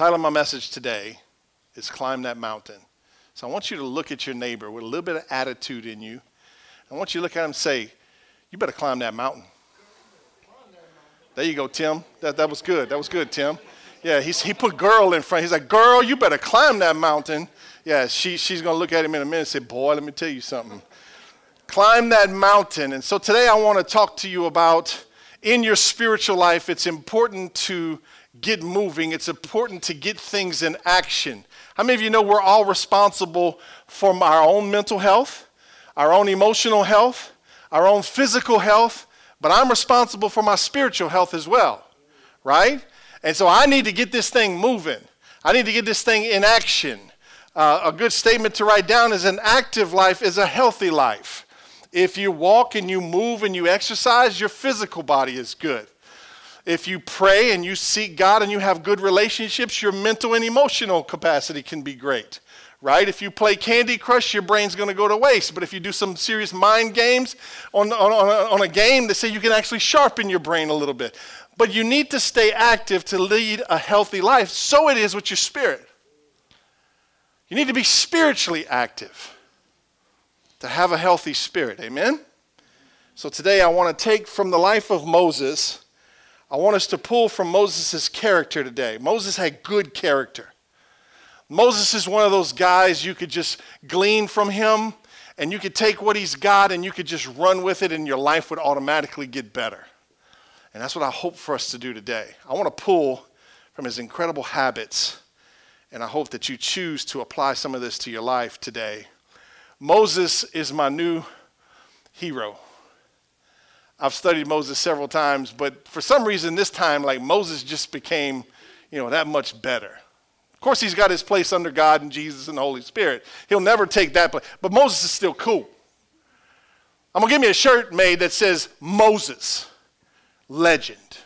title of my message today is Climb That Mountain. So I want you to look at your neighbor with a little bit of attitude in you. I want you to look at him and say, You better climb that mountain. There you go, Tim. That, that was good. That was good, Tim. Yeah, he's, he put girl in front. He's like, Girl, you better climb that mountain. Yeah, she, she's going to look at him in a minute and say, Boy, let me tell you something. Climb that mountain. And so today I want to talk to you about in your spiritual life, it's important to get moving, it's important to get things in action. How many of you know we're all responsible for our own mental health, our own emotional health, our own physical health, but I'm responsible for my spiritual health as well, right? And so I need to get this thing moving. I need to get this thing in action. Uh, a good statement to write down is an active life is a healthy life. If you walk and you move and you exercise, your physical body is good. If you pray and you seek God and you have good relationships, your mental and emotional capacity can be great, right? If you play Candy Crush, your brain's going to go to waste. But if you do some serious mind games on, on, on, a, on a game, they say you can actually sharpen your brain a little bit. But you need to stay active to lead a healthy life. So it is with your spirit. You need to be spiritually active to have a healthy spirit. Amen? So today I want to take from the life of Moses, I want us to pull from Moses' character today. Moses had good character. Moses is one of those guys you could just glean from him and you could take what he's got and you could just run with it and your life would automatically get better. And that's what I hope for us to do today. I want to pull from his incredible habits and I hope that you choose to apply some of this to your life today. Moses is my new hero. I've studied Moses several times, but for some reason this time, like Moses just became, you know, that much better. Of course, he's got his place under God and Jesus and the Holy Spirit. He'll never take that place, but Moses is still cool. I'm gonna give me a shirt made that says Moses, legend,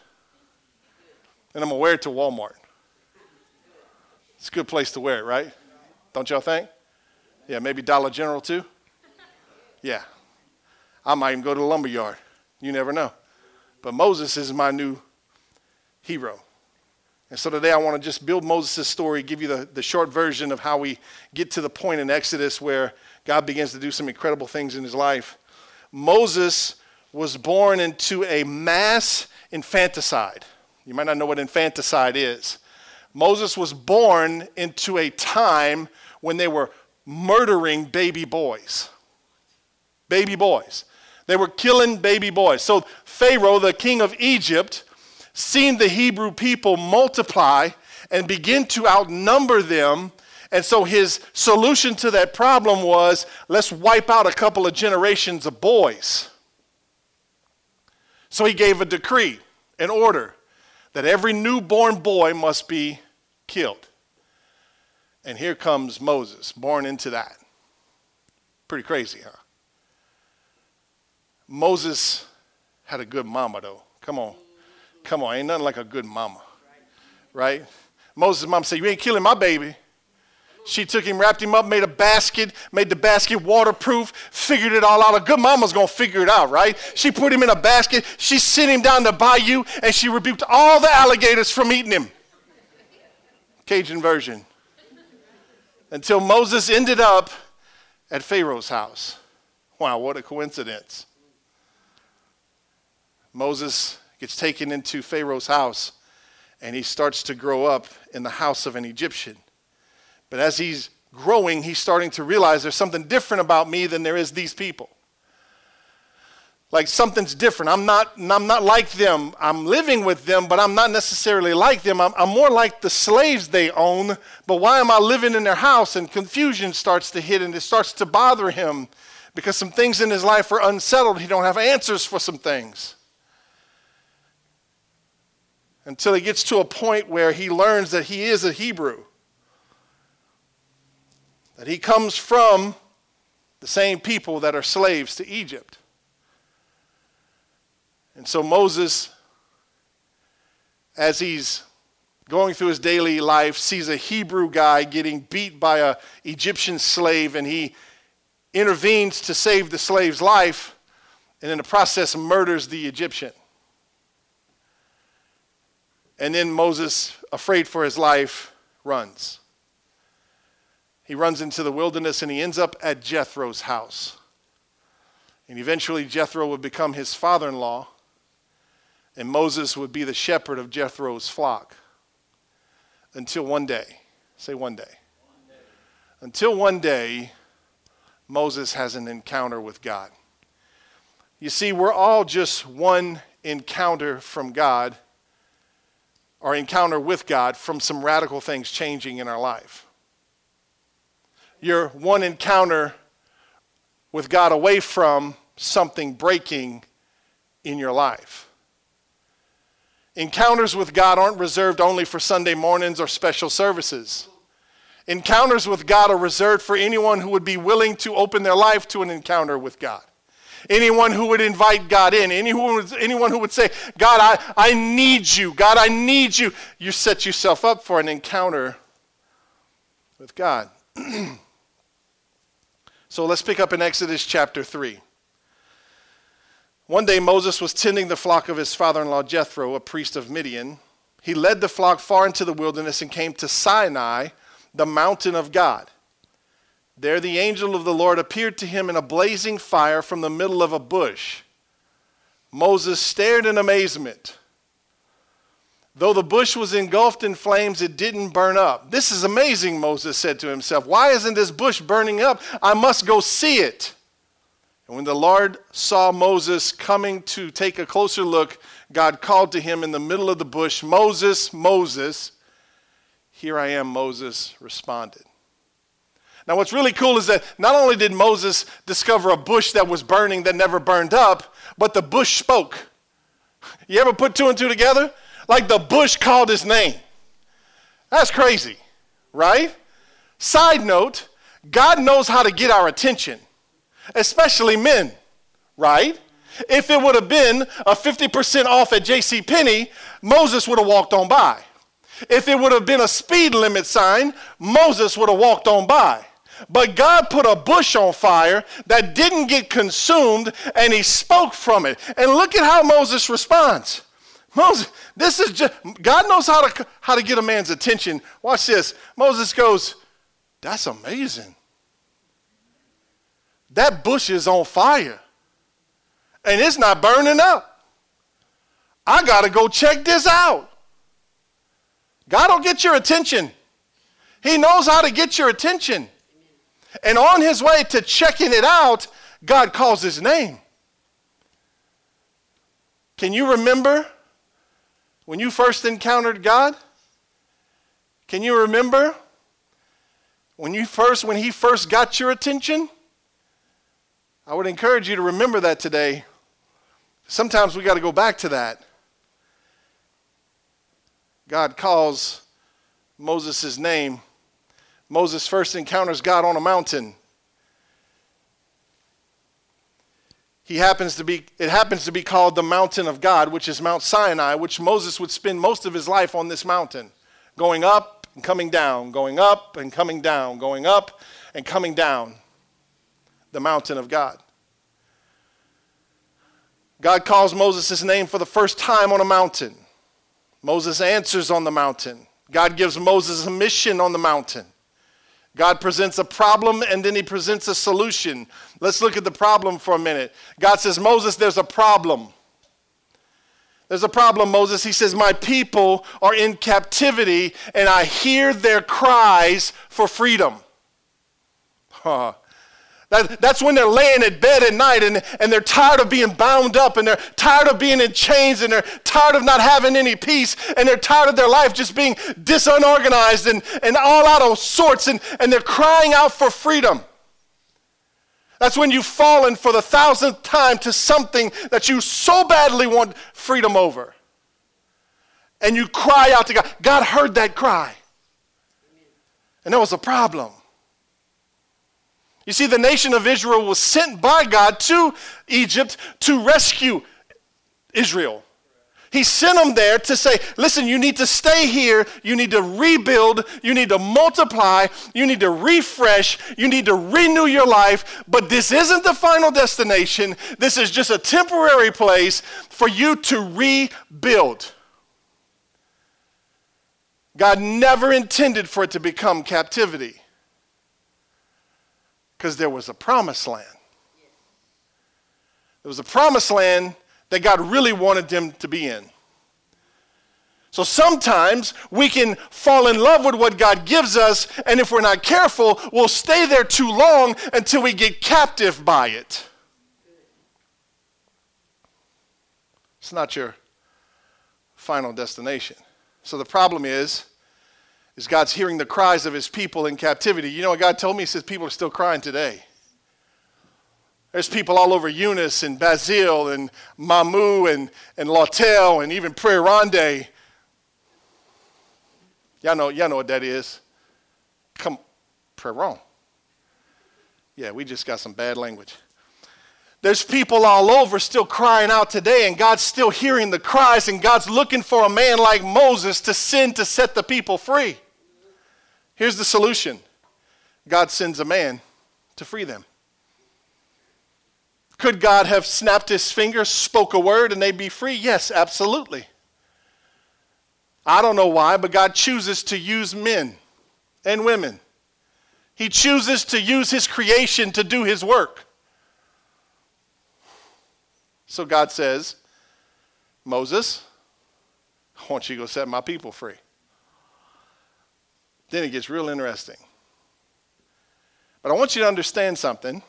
and I'm gonna wear it to Walmart. It's a good place to wear it, right? Don't y'all think? Yeah, maybe Dollar General too? Yeah. I might even go to the lumber yard. You never know. But Moses is my new hero. And so today I want to just build Moses' story, give you the, the short version of how we get to the point in Exodus where God begins to do some incredible things in his life. Moses was born into a mass infanticide. You might not know what infanticide is. Moses was born into a time when they were murdering baby boys. Baby boys. They were killing baby boys. So Pharaoh, the king of Egypt, seen the Hebrew people multiply and begin to outnumber them. And so his solution to that problem was let's wipe out a couple of generations of boys. So he gave a decree, an order, that every newborn boy must be killed. And here comes Moses, born into that. Pretty crazy, huh? Moses had a good mama, though. Come on. Come on. Ain't nothing like a good mama. Right? Moses' mom said, You ain't killing my baby. She took him, wrapped him up, made a basket, made the basket waterproof, figured it all out. A good mama's gonna figure it out, right? She put him in a basket, she sent him down the bayou, and she rebuked all the alligators from eating him. Cajun version until Moses ended up at Pharaoh's house. Wow, what a coincidence. Moses gets taken into Pharaoh's house and he starts to grow up in the house of an Egyptian. But as he's growing, he's starting to realize there's something different about me than there is these people like something's different. I'm not, I'm not like them. I'm living with them, but I'm not necessarily like them. I'm, I'm more like the slaves they own. But why am I living in their house? And confusion starts to hit and it starts to bother him because some things in his life are unsettled. He don't have answers for some things. Until he gets to a point where he learns that he is a Hebrew. That he comes from the same people that are slaves to Egypt. And so Moses, as he's going through his daily life, sees a Hebrew guy getting beat by an Egyptian slave, and he intervenes to save the slave's life, and in the process murders the Egyptian. And then Moses, afraid for his life, runs. He runs into the wilderness and he ends up at Jethro's house. And eventually, Jethro would become his father in law, and Moses would be the shepherd of Jethro's flock. Until one day, say one day. one day. Until one day, Moses has an encounter with God. You see, we're all just one encounter from God, or encounter with God from some radical things changing in our life. You're one encounter with God away from something breaking in your life. Encounters with God aren't reserved only for Sunday mornings or special services. Encounters with God are reserved for anyone who would be willing to open their life to an encounter with God. Anyone who would invite God in, anyone, anyone who would say, God, I, I need you. God, I need you. You set yourself up for an encounter with God. so let's pick up in Exodus chapter 3. One day Moses was tending the flock of his father in law Jethro, a priest of Midian. He led the flock far into the wilderness and came to Sinai the mountain of God. There the angel of the Lord appeared to him in a blazing fire from the middle of a bush. Moses stared in amazement. Though the bush was engulfed in flames, it didn't burn up. This is amazing, Moses said to himself. Why isn't this bush burning up? I must go see it. And when the Lord saw Moses coming to take a closer look, God called to him in the middle of the bush, Moses, Moses. Here I am, Moses responded. Now, what's really cool is that not only did Moses discover a bush that was burning that never burned up, but the bush spoke. You ever put two and two together? Like the bush called his name. That's crazy, right? Side note God knows how to get our attention, especially men, right? If it would have been a 50% off at J.C. Penney, Moses would have walked on by. If it would have been a speed limit sign, Moses would have walked on by. But God put a bush on fire that didn't get consumed and he spoke from it. And look at how Moses responds. Moses, this is just, God knows how to, how to get a man's attention. Watch this. Moses goes, That's amazing. That bush is on fire and it's not burning up. I got to go check this out. God will get your attention. He knows how to get your attention. And on his way to checking it out, God calls his name. Can you remember when you first encountered God? Can you remember when you first when he first got your attention? I would encourage you to remember that today. Sometimes we got to go back to that. God calls Moses' name. Moses first encounters God on a mountain. He happens to be, it happens to be called the mountain of God, which is Mount Sinai, which Moses would spend most of his life on this mountain, going up and coming down, going up and coming down, going up and coming down. The mountain of God. God calls Moses' name for the first time on a mountain. Moses answers on the mountain. God gives Moses a mission on the mountain. God presents a problem and then he presents a solution. Let's look at the problem for a minute. God says, Moses, there's a problem. There's a problem, Moses. He says, My people are in captivity and I hear their cries for freedom. Huh. That, that's when they're laying in bed at night and, and they're tired of being bound up and they're tired of being in chains and they're tired of not having any peace and they're tired of their life just being disorganized and, and all out of sorts and, and they're crying out for freedom. That's when you've fallen for the thousandth time to something that you so badly want freedom over. And you cry out to God. God heard that cry. And there was a problem. You see, the nation of Israel was sent by God to Egypt to rescue Israel. He sent them there to say, listen, you need to stay here. You need to rebuild. You need to multiply. You need to refresh. You need to renew your life. But this isn't the final destination. This is just a temporary place for you to rebuild. God never intended for it to become captivity because there was a promised land. There was a promised land that God really wanted them to be in. So sometimes we can fall in love with what God gives us, and if we're not careful, we'll stay there too long until we get captive by it. It's not your final destination. So the problem is, is God's hearing the cries of his people in captivity. You know what God told me? He says people are still crying today. There's people all over Eunice and Basile and Mamou and, and Lawtell and even Prairie Ronde Y'all know, y'all know what that is. Come, wrong. Yeah, we just got some bad language. There's people all over still crying out today, and God's still hearing the cries, and God's looking for a man like Moses to send to set the people free. Here's the solution God sends a man to free them. Could God have snapped his fingers, spoke a word, and they'd be free? Yes, absolutely. I don't know why, but God chooses to use men and women. He chooses to use His creation to do His work. So God says, Moses, I want you to go set my people free. Then it gets real interesting. But I want you to understand something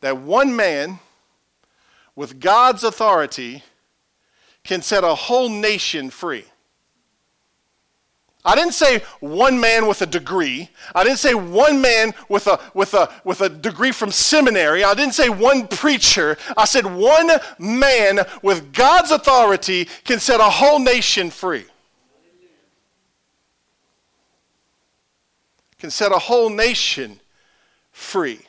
that one man with God's authority can set a whole nation free. I didn't say one man with a degree. I didn't say one man with a, with, a, with a degree from seminary. I didn't say one preacher. I said one man with God's authority can set a whole nation free. Can set a whole nation free.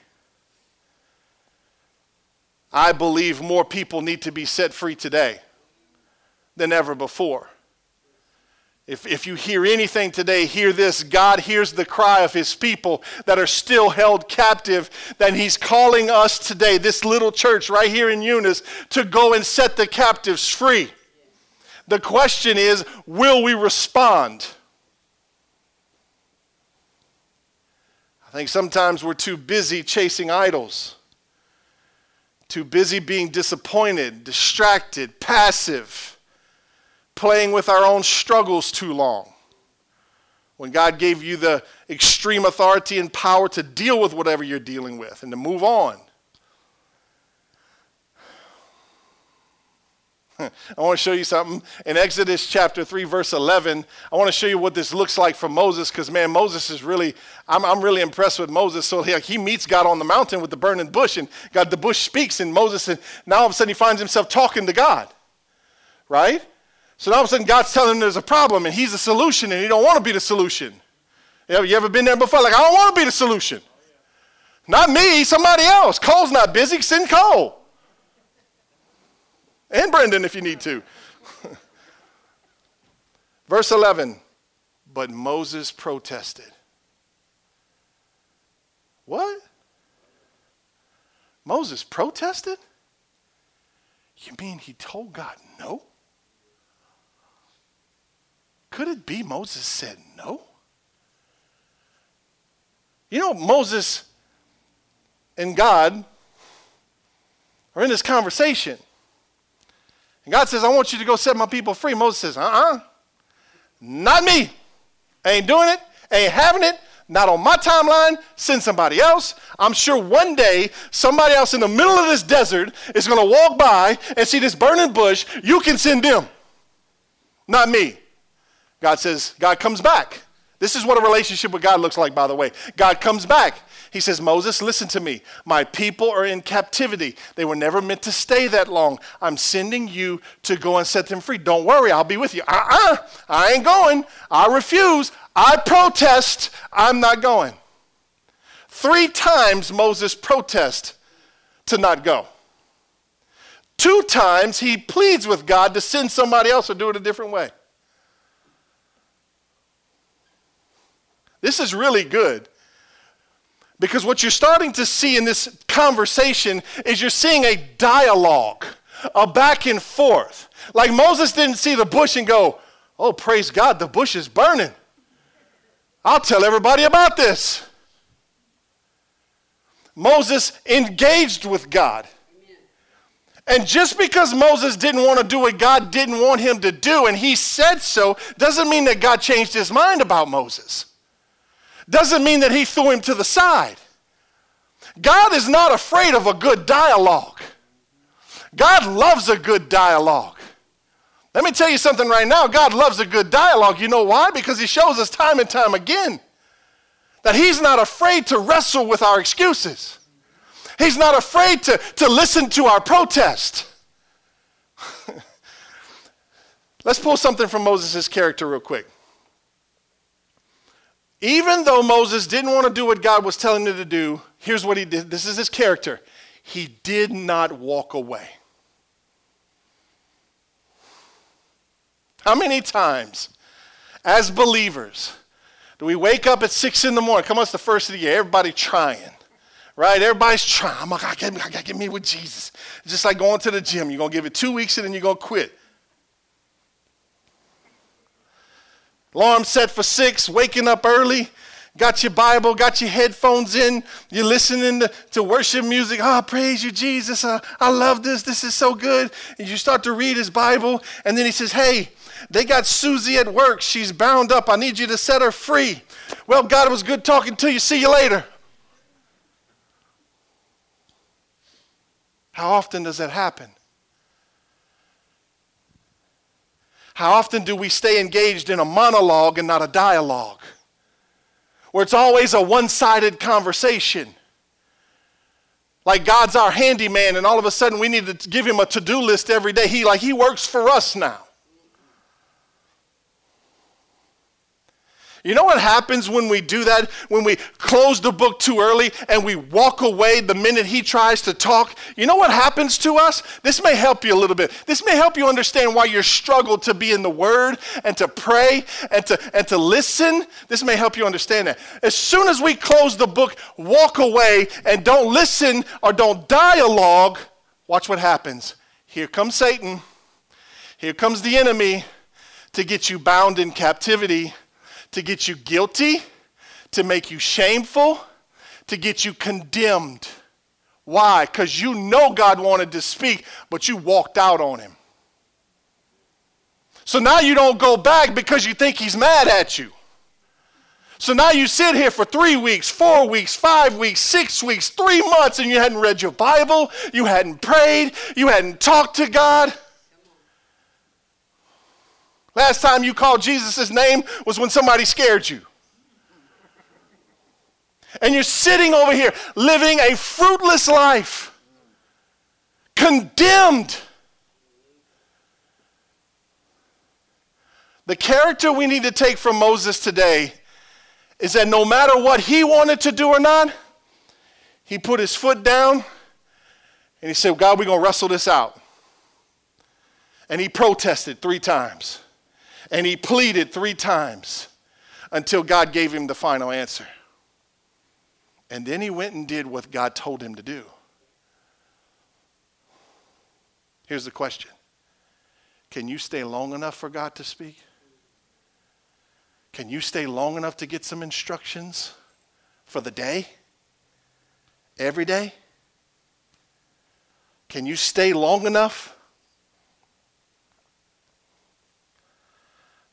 I believe more people need to be set free today than ever before. If, if you hear anything today, hear this God hears the cry of his people that are still held captive. That he's calling us today, this little church right here in Eunice, to go and set the captives free. The question is will we respond? I think sometimes we're too busy chasing idols, too busy being disappointed, distracted, passive playing with our own struggles too long. When God gave you the extreme authority and power to deal with whatever you're dealing with and to move on. I want to show you something. In Exodus chapter 3, verse 11, I want to show you what this looks like for Moses because, man, Moses is really, I'm, I'm really impressed with Moses. So he, he meets God on the mountain with the burning bush, and God, the bush speaks, and Moses, and now all of a sudden he finds himself talking to God, right? So now all of a sudden, God's telling him there's a problem and he's the solution and he don't want to be the solution. You ever, you ever been there before? Like, I don't want to be the solution. Not me, somebody else. Cole's not busy, send Cole. And Brendan if you need to. Verse 11, but Moses protested. What? Moses protested? You mean he told God no? Could it be Moses said no? You know, Moses and God are in this conversation. And God says, I want you to go set my people free. Moses says, uh uh-uh, uh not me. Ain't doing it, ain't having it, not on my timeline. Send somebody else. I'm sure one day somebody else in the middle of this desert is going to walk by and see this burning bush. You can send them, not me. God says, God comes back. This is what a relationship with God looks like, by the way. God comes back. He says, Moses, listen to me. My people are in captivity. They were never meant to stay that long. I'm sending you to go and set them free. Don't worry, I'll be with you. Uh uh-uh, uh I ain't going. I refuse. I protest. I'm not going. Three times Moses protests to not go. Two times he pleads with God to send somebody else or do it a different way. This is really good. Because what you're starting to see in this conversation is you're seeing a dialogue, a back and forth. Like Moses didn't see the bush and go, Oh, praise God, the bush is burning. I'll tell everybody about this. Moses engaged with God. And just because Moses didn't want to do what God didn't want him to do, and he said so, doesn't mean that God changed his mind about Moses. Doesn't mean that he threw him to the side. God is not afraid of a good dialogue. God loves a good dialogue. Let me tell you something right now. God loves a good dialogue. You know why? Because he shows us time and time again that he's not afraid to wrestle with our excuses. He's not afraid to, to listen to our protest. Let's pull something from Moses' character real quick. Even though Moses didn't want to do what God was telling him to do, here's what he did. This is his character. He did not walk away. How many times, as believers, do we wake up at six in the morning? Come on, it's the first of the year. Everybody trying right? Everybody's trying. I'm like, I gotta, get me with Jesus. It's just like going to the gym. You're gonna give it two weeks and then you're gonna quit. Alarm set for six, waking up early, got your Bible, got your headphones in, you're listening to, to worship music. Oh, praise you, Jesus. Uh, I love this. This is so good. And you start to read his Bible, and then he says, Hey, they got Susie at work. She's bound up. I need you to set her free. Well, God, it was good talking to you. See you later. How often does that happen? How often do we stay engaged in a monologue and not a dialogue? Where it's always a one sided conversation. Like God's our handyman, and all of a sudden we need to give him a to do list every day. He, like, he works for us now. You know what happens when we do that? When we close the book too early and we walk away the minute he tries to talk? You know what happens to us? This may help you a little bit. This may help you understand why you struggle to be in the Word and to pray and to, and to listen. This may help you understand that. As soon as we close the book, walk away, and don't listen or don't dialogue, watch what happens. Here comes Satan. Here comes the enemy to get you bound in captivity to get you guilty, to make you shameful, to get you condemned. Why? Because you know God wanted to speak, but you walked out on him. So now you don't go back because you think he's mad at you. So now you sit here for three weeks, four weeks, five weeks, six weeks, three months, and you hadn't read your Bible, you hadn't prayed, you hadn't talked to God. Last time you called Jesus' name was when somebody scared you. And you're sitting over here living a fruitless life, condemned. The character we need to take from Moses today is that no matter what he wanted to do or not, he put his foot down and he said, God, we're going to wrestle this out. And he protested three times. And he pleaded three times until God gave him the final answer. And then he went and did what God told him to do. Here's the question Can you stay long enough for God to speak? Can you stay long enough to get some instructions for the day? Every day? Can you stay long enough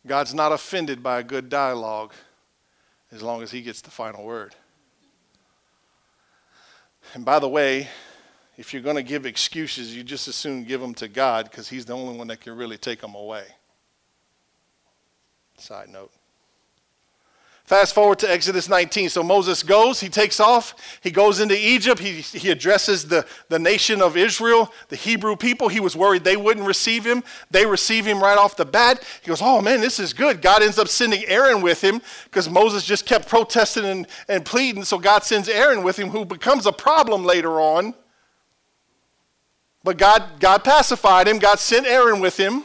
God's not offended by a good dialogue as long as he gets the final word. And by the way, if you're going to give excuses, you just as soon give them to God because he's the only one that can really take them away. Side note. Fast forward to Exodus 19. So Moses goes, he takes off, he goes into Egypt, he, he addresses the, the nation of Israel, the Hebrew people. He was worried they wouldn't receive him. They receive him right off the bat. He goes, Oh man, this is good. God ends up sending Aaron with him because Moses just kept protesting and, and pleading. So God sends Aaron with him, who becomes a problem later on. But God, God pacified him, God sent Aaron with him.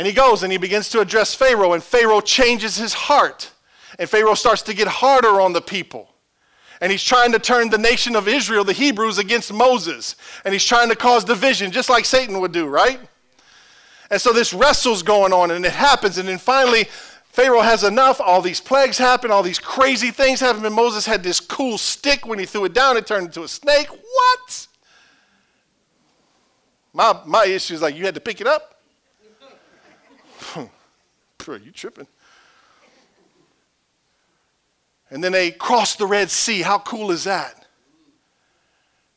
And he goes and he begins to address Pharaoh, and Pharaoh changes his heart. And Pharaoh starts to get harder on the people. And he's trying to turn the nation of Israel, the Hebrews, against Moses. And he's trying to cause division, just like Satan would do, right? And so this wrestle's going on, and it happens, and then finally, Pharaoh has enough. All these plagues happen, all these crazy things happen. And Moses had this cool stick. When he threw it down, it turned into a snake. What? My, my issue is like, you had to pick it up? Bro, you tripping. And then they cross the Red Sea. How cool is that?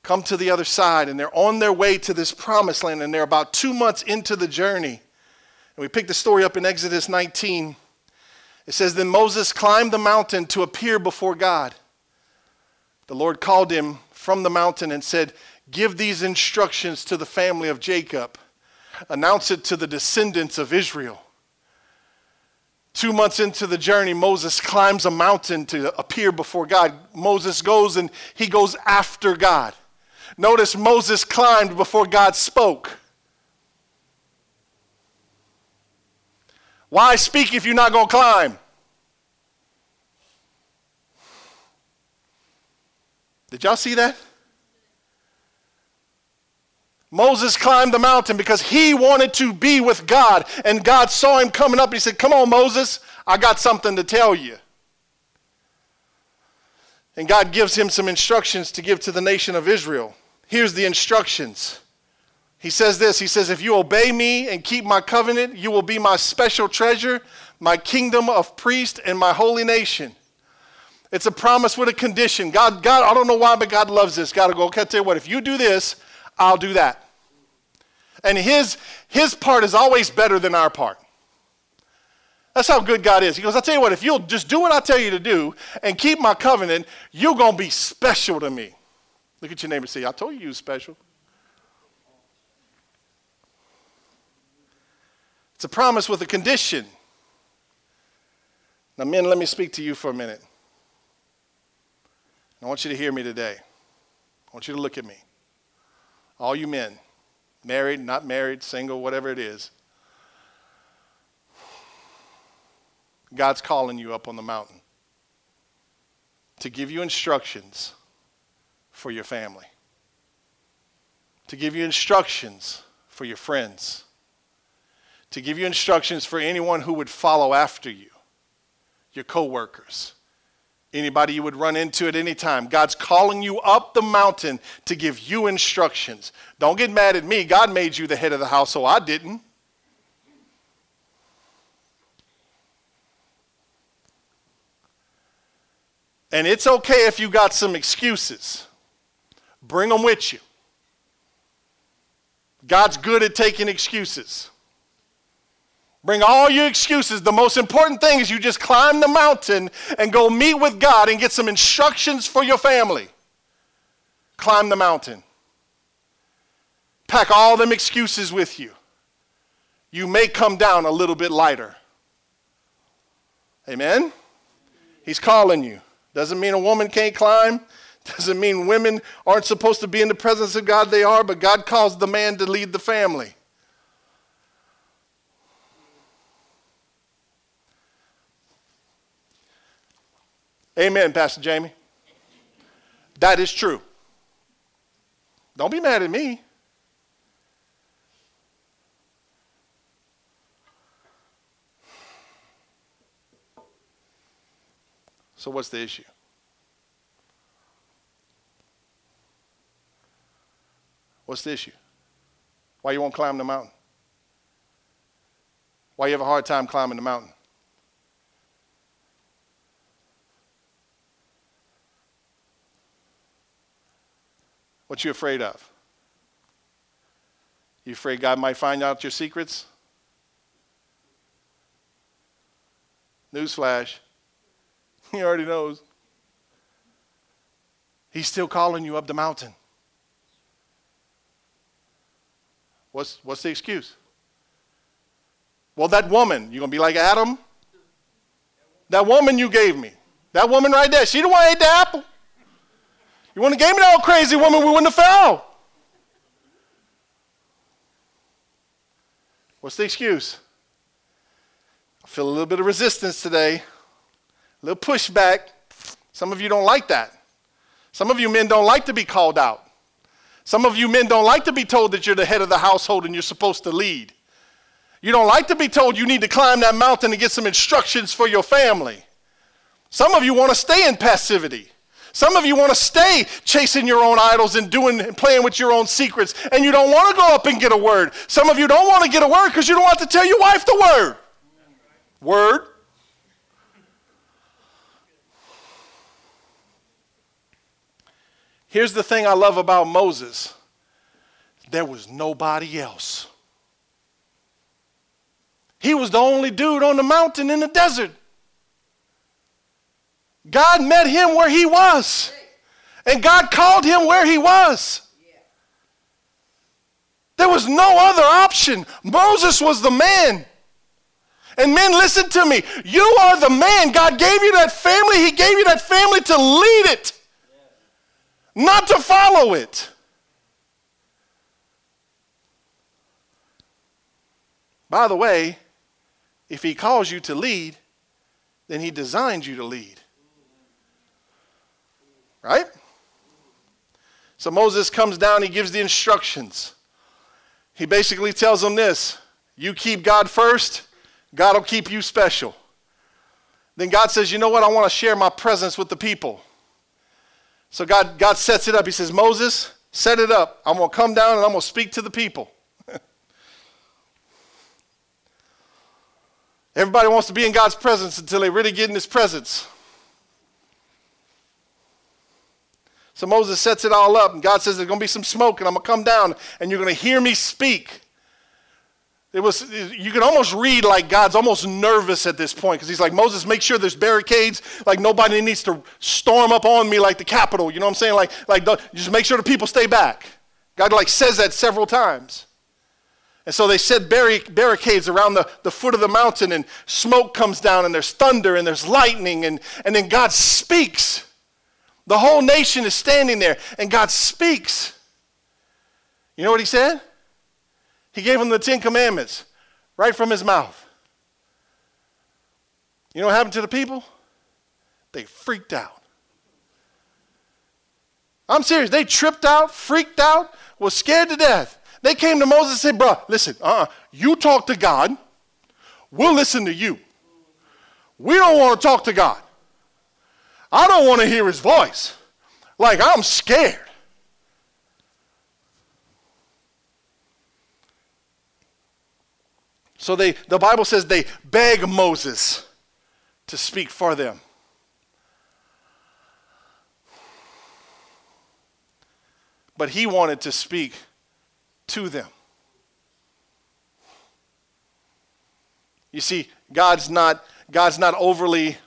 Come to the other side, and they're on their way to this promised land, and they're about two months into the journey. And we pick the story up in Exodus 19. It says, Then Moses climbed the mountain to appear before God. The Lord called him from the mountain and said, Give these instructions to the family of Jacob, announce it to the descendants of Israel. Two months into the journey, Moses climbs a mountain to appear before God. Moses goes and he goes after God. Notice Moses climbed before God spoke. Why speak if you're not going to climb? Did y'all see that? Moses climbed the mountain because he wanted to be with God. And God saw him coming up and he said, Come on, Moses, I got something to tell you. And God gives him some instructions to give to the nation of Israel. Here's the instructions. He says this He says, If you obey me and keep my covenant, you will be my special treasure, my kingdom of priests, and my holy nation. It's a promise with a condition. God, God, I don't know why, but God loves this. God will go, okay, I tell you what, if you do this, I'll do that. And his, his part is always better than our part. That's how good God is. He goes, I'll tell you what, if you'll just do what I tell you to do and keep my covenant, you're going to be special to me. Look at your neighbor and say, I told you you were special. It's a promise with a condition. Now, men, let me speak to you for a minute. I want you to hear me today. I want you to look at me. All you men married, not married, single, whatever it is. God's calling you up on the mountain to give you instructions for your family, to give you instructions for your friends, to give you instructions for anyone who would follow after you, your coworkers Anybody you would run into at any time. God's calling you up the mountain to give you instructions. Don't get mad at me. God made you the head of the house, so I didn't. And it's okay if you got some excuses. Bring them with you. God's good at taking excuses. Bring all your excuses. The most important thing is you just climb the mountain and go meet with God and get some instructions for your family. Climb the mountain. Pack all them excuses with you. You may come down a little bit lighter. Amen? He's calling you. Doesn't mean a woman can't climb. Doesn't mean women aren't supposed to be in the presence of God. They are, but God calls the man to lead the family. Amen, Pastor Jamie. That is true. Don't be mad at me. So, what's the issue? What's the issue? Why you won't climb the mountain? Why you have a hard time climbing the mountain? What you afraid of? You afraid God might find out your secrets? Newsflash. He already knows. He's still calling you up the mountain. What's, what's the excuse? Well, that woman, you're going to be like Adam? That woman you gave me. That woman right there, she the one ate the apple. You wouldn't have gave me that old crazy woman, we wouldn't have fell. What's the excuse? I feel a little bit of resistance today, a little pushback. Some of you don't like that. Some of you men don't like to be called out. Some of you men don't like to be told that you're the head of the household and you're supposed to lead. You don't like to be told you need to climb that mountain and get some instructions for your family. Some of you want to stay in passivity. Some of you want to stay chasing your own idols and doing and playing with your own secrets, and you don't want to go up and get a word. Some of you don't want to get a word because you don't want to tell your wife the word. Word. Here's the thing I love about Moses there was nobody else. He was the only dude on the mountain in the desert. God met him where he was. And God called him where he was. There was no other option. Moses was the man. And men, listen to me. You are the man. God gave you that family. He gave you that family to lead it, not to follow it. By the way, if He calls you to lead, then He designed you to lead. Right? So Moses comes down, he gives the instructions. He basically tells them this you keep God first, God will keep you special. Then God says, You know what? I want to share my presence with the people. So God, God sets it up. He says, Moses, set it up. I'm going to come down and I'm going to speak to the people. Everybody wants to be in God's presence until they really get in His presence. So Moses sets it all up, and God says there's going to be some smoke, and I'm going to come down, and you're going to hear me speak. It was, you can almost read like God's almost nervous at this point because he's like, Moses, make sure there's barricades. Like nobody needs to storm up on me like the Capitol. You know what I'm saying? Like, like just make sure the people stay back. God like says that several times. And so they set barricades around the, the foot of the mountain, and smoke comes down, and there's thunder, and there's lightning, and, and then God speaks. The whole nation is standing there, and God speaks. You know what he said? He gave them the Ten Commandments right from his mouth. You know what happened to the people? They freaked out. I'm serious. They tripped out, freaked out, was scared to death. They came to Moses and said, Bro, listen, uh-uh, you talk to God, we'll listen to you. We don't want to talk to God. I don't want to hear his voice. Like, I'm scared. So they, the Bible says they beg Moses to speak for them. But he wanted to speak to them. You see, God's not, God's not overly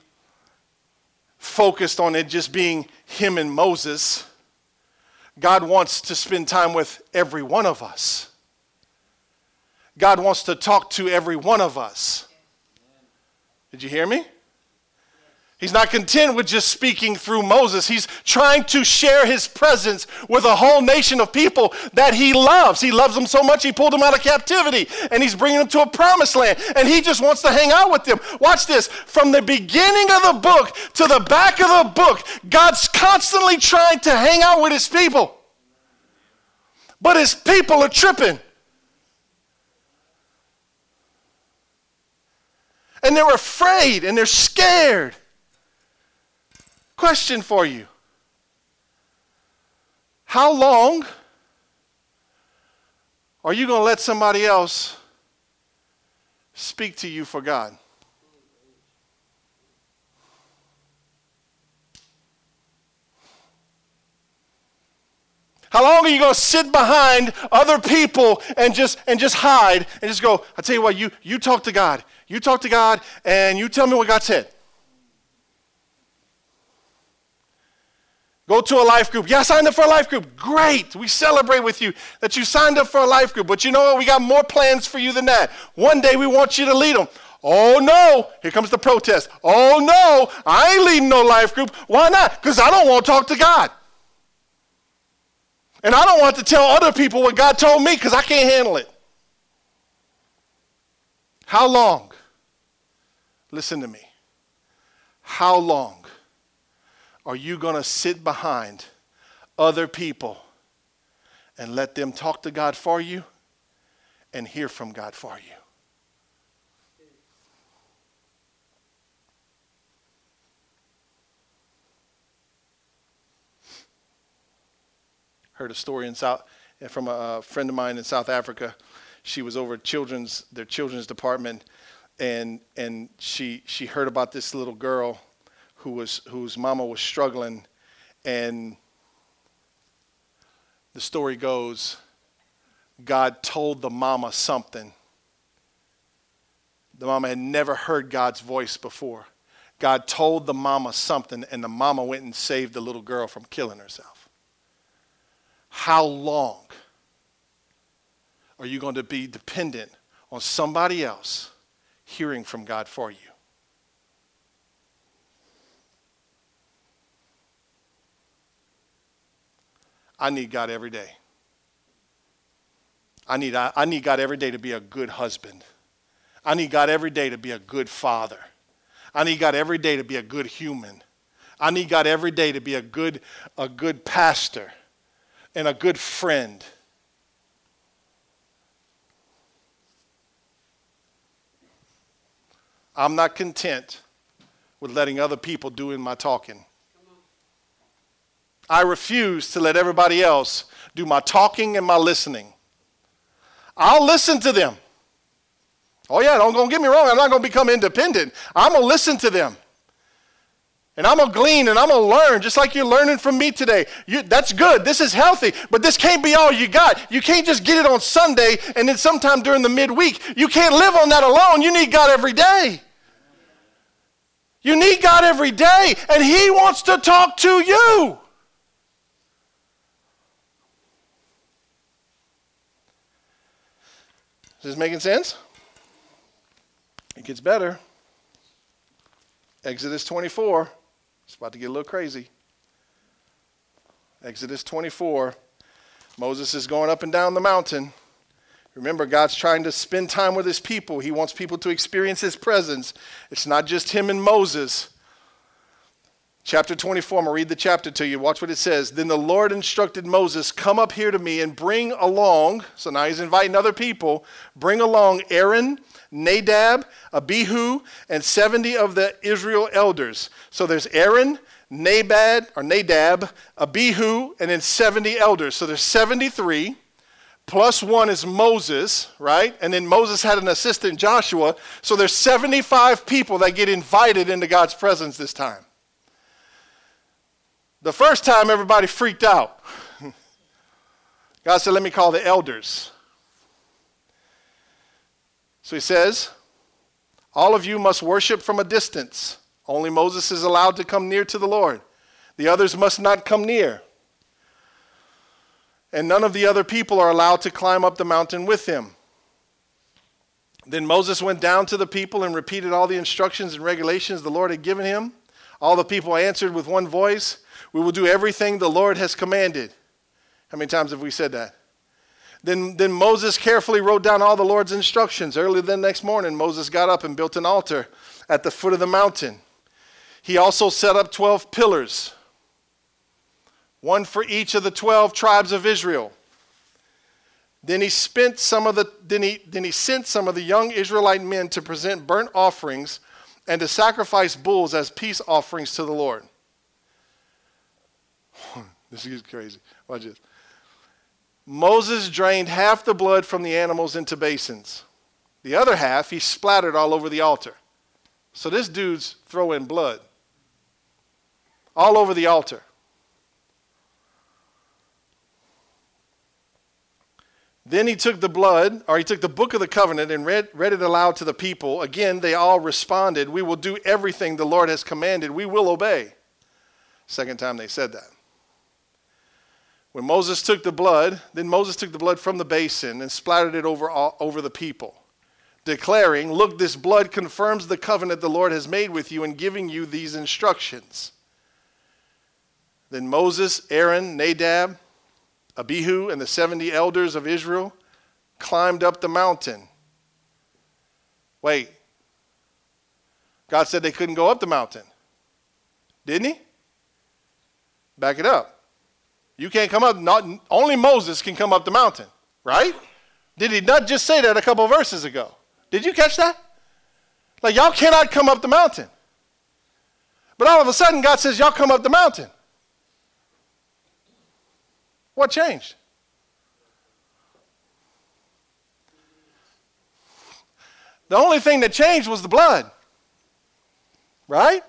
focused on it just being him and Moses. God wants to spend time with every one of us. God wants to talk to every one of us. Did you hear me? He's not content with just speaking through Moses. He's trying to share his presence with a whole nation of people that he loves. He loves them so much, he pulled them out of captivity and he's bringing them to a promised land. And he just wants to hang out with them. Watch this. From the beginning of the book to the back of the book, God's constantly trying to hang out with his people. But his people are tripping. And they're afraid and they're scared. Question for you How long are you going to let somebody else speak to you for God? How long are you going to sit behind other people and just and just hide and just go, I tell you what, you you talk to God. You talk to God and you tell me what God said. Go to a life group. Yeah, I signed up for a life group. Great. We celebrate with you that you signed up for a life group. But you know what? We got more plans for you than that. One day we want you to lead them. Oh no, here comes the protest. Oh no, I ain't leading no life group. Why not? Because I don't want to talk to God. And I don't want to tell other people what God told me because I can't handle it. How long? Listen to me. How long are you going to sit behind other people and let them talk to God for you and hear from God for you? Heard a story in South, from a friend of mine in South Africa. She was over children's their children's department, and and she she heard about this little girl who was whose mama was struggling, and the story goes, God told the mama something. The mama had never heard God's voice before. God told the mama something, and the mama went and saved the little girl from killing herself. How long are you going to be dependent on somebody else hearing from God for you? I need God every day. I need, I, I need God every day to be a good husband. I need God every day to be a good father. I need God every day to be a good human. I need God every day to be a good, a good pastor and a good friend. I'm not content with letting other people do in my talking. I refuse to let everybody else do my talking and my listening. I'll listen to them. Oh, yeah, don't, don't get me wrong. I'm not going to become independent. I'm going to listen to them. And I'm going to glean and I'm going to learn, just like you're learning from me today. You, that's good. This is healthy. But this can't be all you got. You can't just get it on Sunday and then sometime during the midweek. You can't live on that alone. You need God every day. You need God every day, and He wants to talk to you. Is this making sense? It gets better. Exodus 24. It's about to get a little crazy. Exodus 24. Moses is going up and down the mountain. Remember, God's trying to spend time with his people. He wants people to experience his presence. It's not just him and Moses. Chapter 24, I'm going to read the chapter to you. Watch what it says. Then the Lord instructed Moses, Come up here to me and bring along, so now he's inviting other people, bring along Aaron, Nadab, Abihu, and 70 of the Israel elders. So there's Aaron, Nabad, or Nadab, Abihu, and then 70 elders. So there's 73 plus one is Moses, right? And then Moses had an assistant, Joshua. So there's 75 people that get invited into God's presence this time. The first time, everybody freaked out. God said, Let me call the elders. So he says, All of you must worship from a distance. Only Moses is allowed to come near to the Lord. The others must not come near. And none of the other people are allowed to climb up the mountain with him. Then Moses went down to the people and repeated all the instructions and regulations the Lord had given him. All the people answered with one voice we will do everything the Lord has commanded. How many times have we said that? Then, then Moses carefully wrote down all the Lord's instructions. Early the next morning, Moses got up and built an altar at the foot of the mountain. He also set up 12 pillars, one for each of the 12 tribes of Israel. Then he spent some of the then he then he sent some of the young Israelite men to present burnt offerings and to sacrifice bulls as peace offerings to the Lord. This is crazy. Watch this. Moses drained half the blood from the animals into basins. The other half he splattered all over the altar. So this dude's throwing blood all over the altar. Then he took the blood, or he took the book of the covenant and read, read it aloud to the people. Again, they all responded, We will do everything the Lord has commanded. We will obey. Second time they said that. When Moses took the blood, then Moses took the blood from the basin and splattered it over, all, over the people, declaring, Look, this blood confirms the covenant the Lord has made with you in giving you these instructions. Then Moses, Aaron, Nadab, Abihu, and the 70 elders of Israel climbed up the mountain. Wait. God said they couldn't go up the mountain. Didn't he? Back it up. You can't come up, not, only Moses can come up the mountain, right? Did he not just say that a couple verses ago? Did you catch that? Like, y'all cannot come up the mountain. But all of a sudden, God says, y'all come up the mountain. What changed? The only thing that changed was the blood. Right?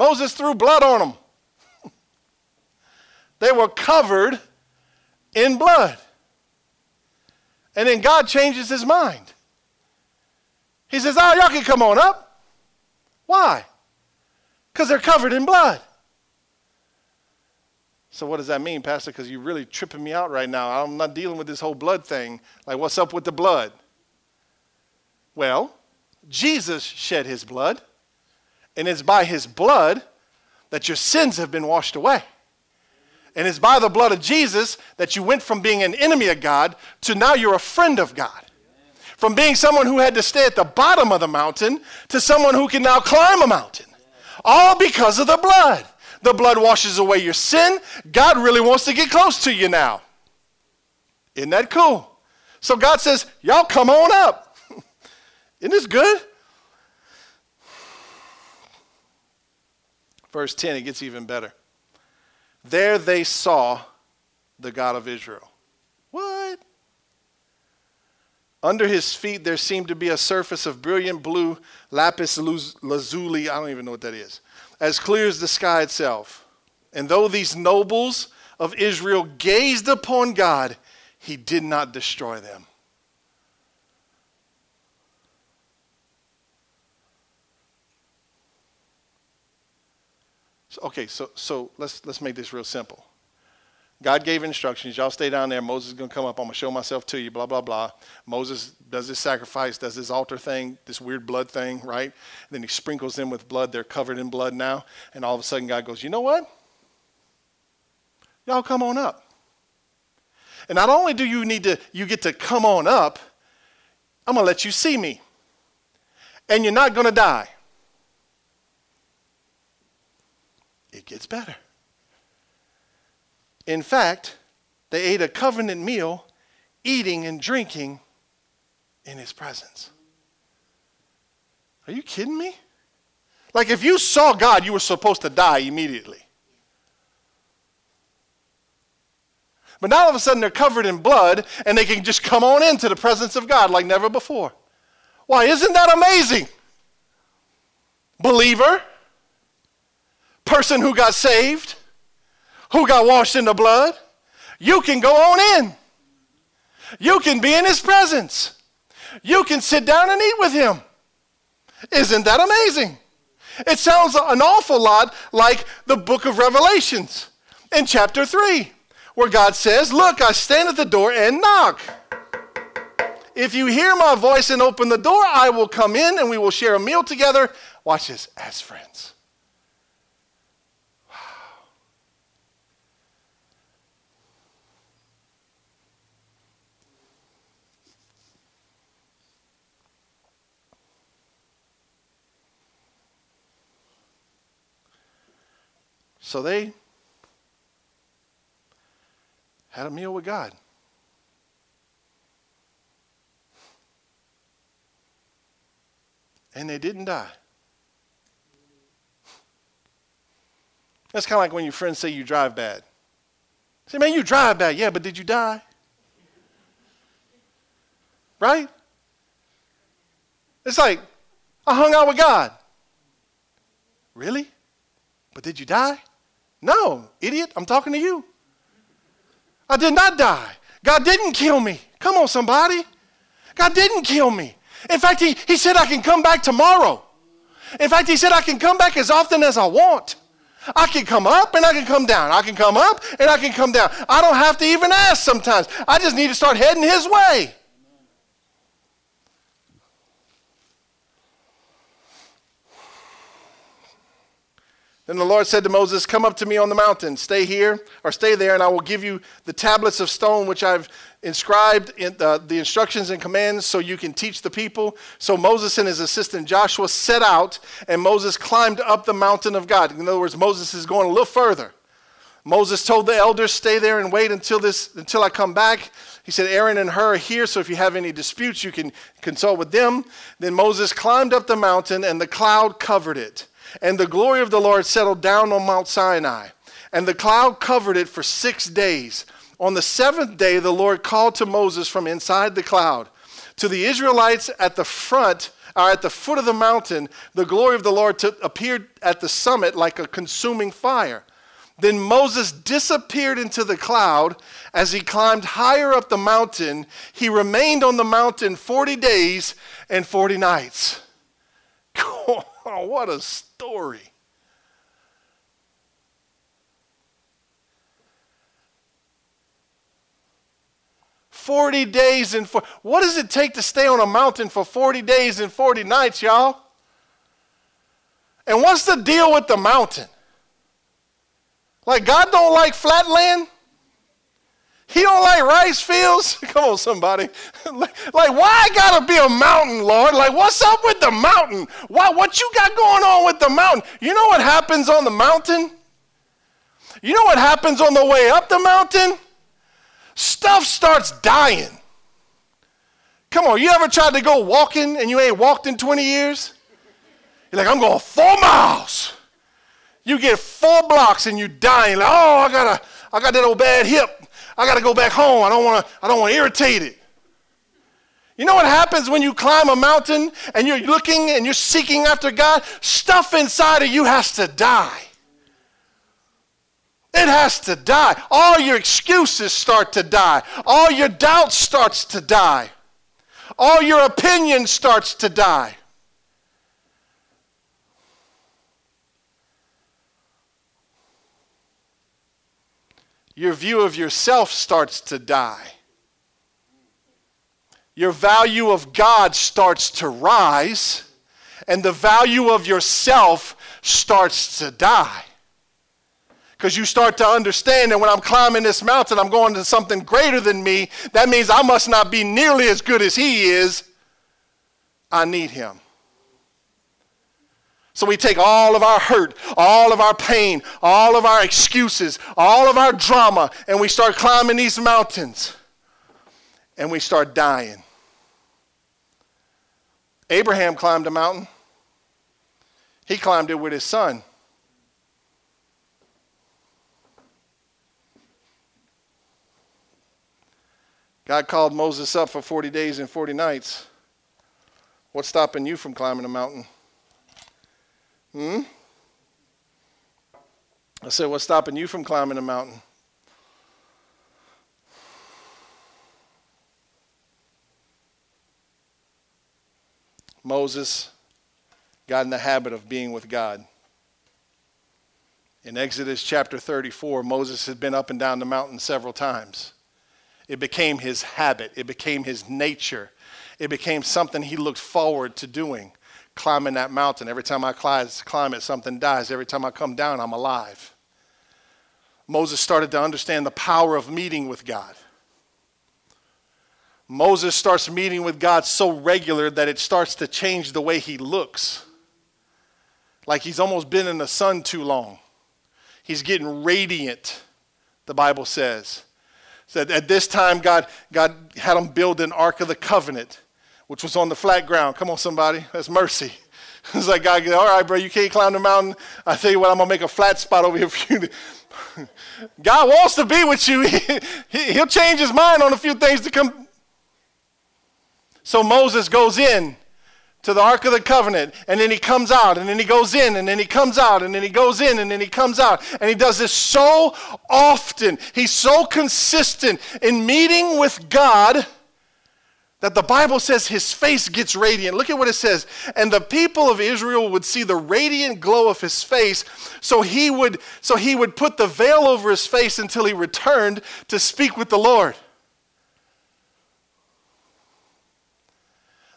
Moses threw blood on them. they were covered in blood. And then God changes his mind. He says, Oh, y'all can come on up. Why? Because they're covered in blood. So, what does that mean, Pastor? Because you're really tripping me out right now. I'm not dealing with this whole blood thing. Like, what's up with the blood? Well, Jesus shed his blood, and it's by his blood that your sins have been washed away. And it's by the blood of Jesus that you went from being an enemy of God to now you're a friend of God. From being someone who had to stay at the bottom of the mountain to someone who can now climb a mountain. All because of the blood. The blood washes away your sin. God really wants to get close to you now. Isn't that cool? So God says, Y'all come on up. Isn't this good? Verse 10, it gets even better. There they saw the God of Israel. What? Under his feet there seemed to be a surface of brilliant blue lapis lazuli. I don't even know what that is as clear as the sky itself. And though these nobles of Israel gazed upon God, he did not destroy them. So, okay, so, so let's, let's make this real simple. God gave instructions. Y'all stay down there. Moses is going to come up. I'm going to show myself to you, blah, blah, blah. Moses does this sacrifice, does this altar thing, this weird blood thing, right? And then he sprinkles them with blood. They're covered in blood now. And all of a sudden, God goes, You know what? Y'all come on up. And not only do you need to, you get to come on up, I'm going to let you see me. And you're not going to die. It gets better. In fact, they ate a covenant meal, eating and drinking in his presence. Are you kidding me? Like if you saw God, you were supposed to die immediately. But now all of a sudden they're covered in blood and they can just come on into the presence of God like never before. Why, isn't that amazing? Believer, person who got saved, who got washed in the blood, you can go on in. You can be in his presence. You can sit down and eat with him. Isn't that amazing? It sounds an awful lot like the book of Revelations in chapter 3, where God says, Look, I stand at the door and knock. If you hear my voice and open the door, I will come in and we will share a meal together. Watch this, as friends. So they had a meal with God. And they didn't die. That's kind of like when your friends say you drive bad. Say, man, you drive bad. Yeah, but did you die? Right? It's like, I hung out with God. Really? But did you die? No, idiot, I'm talking to you. I did not die. God didn't kill me. Come on, somebody. God didn't kill me. In fact, he, he said I can come back tomorrow. In fact, he said I can come back as often as I want. I can come up and I can come down. I can come up and I can come down. I don't have to even ask sometimes. I just need to start heading his way. Then the Lord said to Moses, Come up to me on the mountain, stay here, or stay there, and I will give you the tablets of stone which I've inscribed in the, the, instructions and commands so you can teach the people. So Moses and his assistant Joshua set out, and Moses climbed up the mountain of God. In other words, Moses is going a little further. Moses told the elders, Stay there and wait until, this, until I come back. He said, Aaron and Hur are here, so if you have any disputes, you can consult with them. Then Moses climbed up the mountain, and the cloud covered it And the glory of the Lord settled down on Mount Sinai, and the cloud covered it for six days. On the seventh day, the Lord called to Moses from inside the cloud. To the Israelites at the front, or at the foot of the mountain, the glory of the Lord to, appeared at the summit like a consuming fire. Then Moses disappeared into the cloud. As he climbed higher up the mountain, he remained on the mountain 40 days and 40 nights. Oh, what a story. Forty days and. What does it take to stay on a mountain for forty days and forty nights, y'all? And what's the deal with the mountain? Like God don't like flat land? He don't like rice fields? Come on, somebody. like, why I gotta be a mountain, Lord? Like, what's up with the mountain? Why, what you got going on with the mountain? You know what happens on the mountain? You know what happens on the way up the mountain? Stuff starts dying. Come on, you ever tried to go walking and you ain't walked in 20 years? You're like, I'm going four miles. You get four blocks and you're dying. Like, oh, I got a, I got that old bad hip. I got to go back home. I don't want to. I don't want to irritate it. You know what happens when you climb a mountain and you're looking and you're seeking after God? Stuff inside of you has to die. It has to die. All your excuses start to die. All your doubts starts to die. All your opinion starts to die. Your view of yourself starts to die. Your value of God starts to rise, and the value of yourself starts to die. Because you start to understand that when I'm climbing this mountain, I'm going to something greater than me. That means I must not be nearly as good as He is. I need Him. So we take all of our hurt, all of our pain, all of our excuses, all of our drama, and we start climbing these mountains and we start dying. Abraham climbed a mountain, he climbed it with his son. God called Moses up for 40 days and 40 nights. What's stopping you from climbing a mountain? Hmm? I said, What's stopping you from climbing a mountain? Moses got in the habit of being with God. In Exodus chapter 34, Moses had been up and down the mountain several times. It became his habit, it became his nature, it became something he looked forward to doing climbing that mountain. Every time I climb it, something dies. Every time I come down, I'm alive. Moses started to understand the power of meeting with God. Moses starts meeting with God so regular that it starts to change the way he looks. Like he's almost been in the sun too long. He's getting radiant, the Bible says. So at this time, God, God had him build an Ark of the Covenant which was on the flat ground. Come on, somebody. That's mercy. It's like, God, all right, bro, you can't climb the mountain. I tell you what, I'm going to make a flat spot over here for you. God wants to be with you. He'll change his mind on a few things to come. So Moses goes in to the Ark of the Covenant, and then he comes out, and then he goes in, and then he comes out, and then he goes in, and then he comes out. And he does this so often. He's so consistent in meeting with God that the Bible says his face gets radiant. Look at what it says. And the people of Israel would see the radiant glow of his face, so he would so he would put the veil over his face until he returned to speak with the Lord.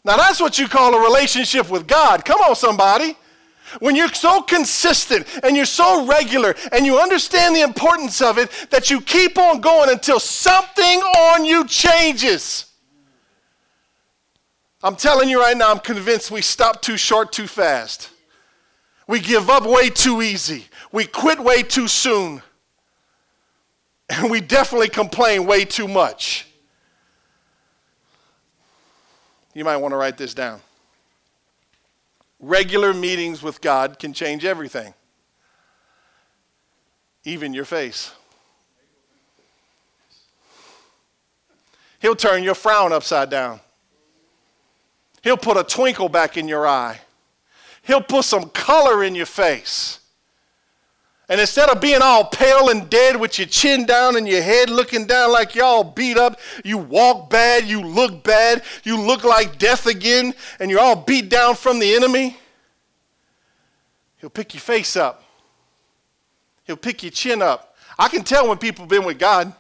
Now that's what you call a relationship with God. Come on somebody. When you're so consistent and you're so regular and you understand the importance of it that you keep on going until something on you changes. I'm telling you right now, I'm convinced we stop too short too fast. We give up way too easy. We quit way too soon. And we definitely complain way too much. You might want to write this down. Regular meetings with God can change everything, even your face. He'll turn your frown upside down. He'll put a twinkle back in your eye. He'll put some color in your face. And instead of being all pale and dead with your chin down and your head looking down like you're all beat up, you walk bad, you look bad, you look like death again, and you're all beat down from the enemy, he'll pick your face up. He'll pick your chin up. I can tell when people have been with God.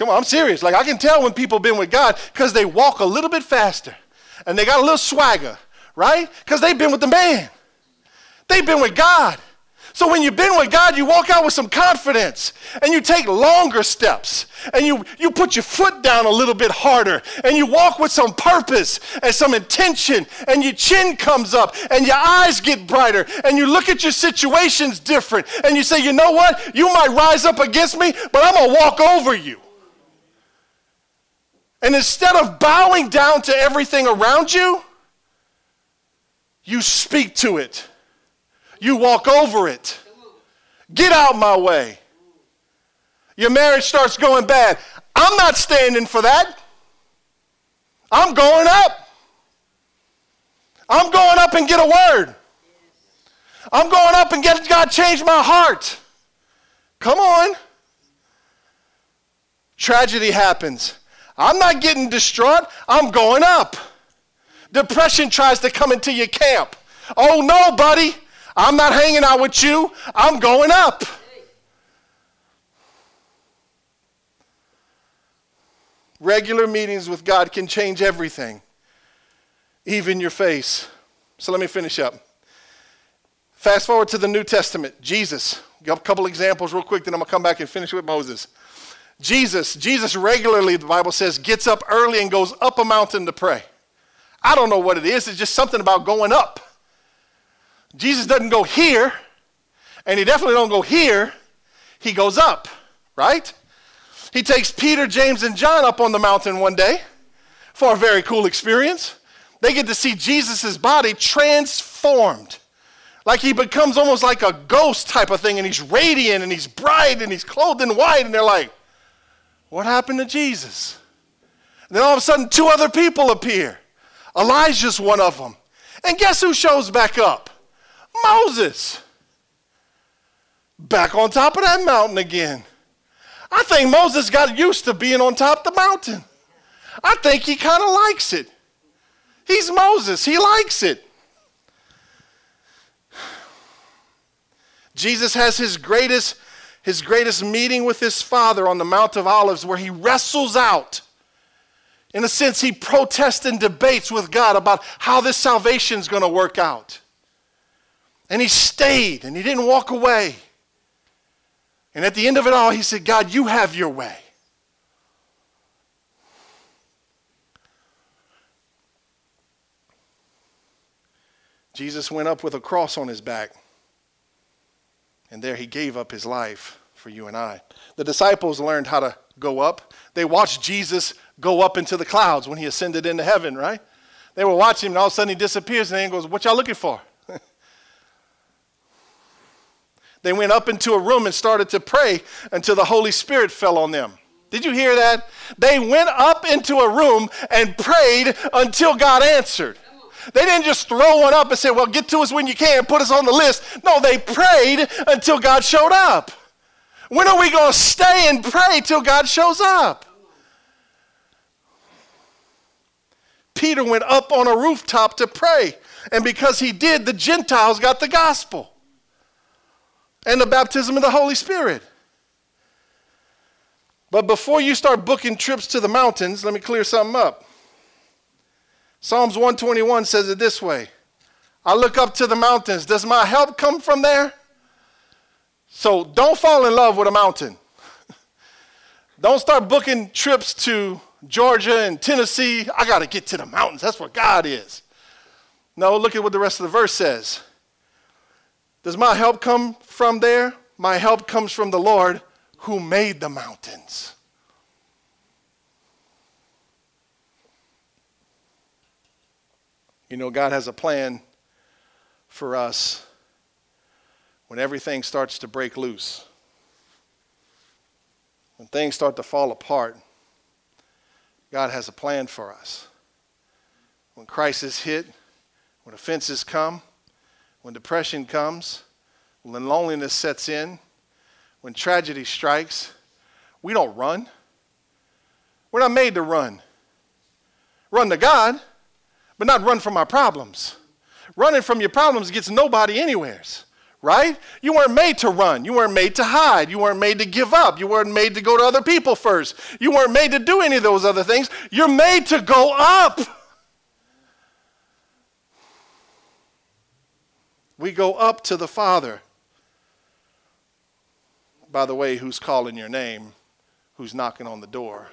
Come on, I'm serious. Like I can tell when people been with God because they walk a little bit faster and they got a little swagger, right? Because they've been with the man. They've been with God. So when you've been with God, you walk out with some confidence and you take longer steps and you, you put your foot down a little bit harder and you walk with some purpose and some intention and your chin comes up and your eyes get brighter and you look at your situations different and you say, you know what? You might rise up against me, but I'm going to walk over you. And instead of bowing down to everything around you, you speak to it. You walk over it. Get out my way. Your marriage starts going bad. I'm not standing for that. I'm going up. I'm going up and get a word. I'm going up and get God change my heart. Come on. Tragedy happens. I'm not getting distraught. I'm going up. Depression tries to come into your camp. Oh no, buddy. I'm not hanging out with you. I'm going up. Regular meetings with God can change everything, even your face. So let me finish up. Fast forward to the New Testament. Jesus. A couple examples real quick, then I'm going to come back and finish with Moses. Jesus, Jesus regularly, the Bible says, gets up early and goes up a mountain to pray. I don't know what it is. It's just something about going up. Jesus doesn't go here, and he definitely don't go here. He goes up, right? He takes Peter, James, and John up on the mountain one day for a very cool experience. They get to see Jesus' body transformed. Like he becomes almost like a ghost type of thing, and he's radiant and he's bright and he's clothed in white, and they're like, what happened to Jesus? And then all of a sudden, two other people appear. Elijah's one of them. And guess who shows back up? Moses. Back on top of that mountain again. I think Moses got used to being on top of the mountain. I think he kind of likes it. He's Moses, he likes it. Jesus has his greatest his greatest meeting with his father on the Mount of Olives, where he wrestles out. In a sense, he protests and debates with God about how this salvation is going to work out. And he stayed and he didn't walk away. And at the end of it all, he said, God, you have your way. Jesus went up with a cross on his back. And there he gave up his life for you and I. The disciples learned how to go up. They watched Jesus go up into the clouds when he ascended into heaven, right? They were watching him, and all of a sudden he disappears, and then he goes, What y'all looking for? they went up into a room and started to pray until the Holy Spirit fell on them. Did you hear that? They went up into a room and prayed until God answered. They didn't just throw one up and say, Well, get to us when you can, put us on the list. No, they prayed until God showed up. When are we going to stay and pray till God shows up? Peter went up on a rooftop to pray. And because he did, the Gentiles got the gospel and the baptism of the Holy Spirit. But before you start booking trips to the mountains, let me clear something up. Psalms 121 says it this way I look up to the mountains. Does my help come from there? So don't fall in love with a mountain. don't start booking trips to Georgia and Tennessee. I got to get to the mountains. That's where God is. No, look at what the rest of the verse says. Does my help come from there? My help comes from the Lord who made the mountains. You know, God has a plan for us when everything starts to break loose, when things start to fall apart. God has a plan for us. When crisis hit, when offenses come, when depression comes, when loneliness sets in, when tragedy strikes, we don't run. We're not made to run. Run to God, but not run from our problems. Running from your problems gets nobody anywheres, right? You weren't made to run. You weren't made to hide. You weren't made to give up. You weren't made to go to other people first. You weren't made to do any of those other things. You're made to go up. We go up to the Father. By the way, who's calling your name? Who's knocking on the door?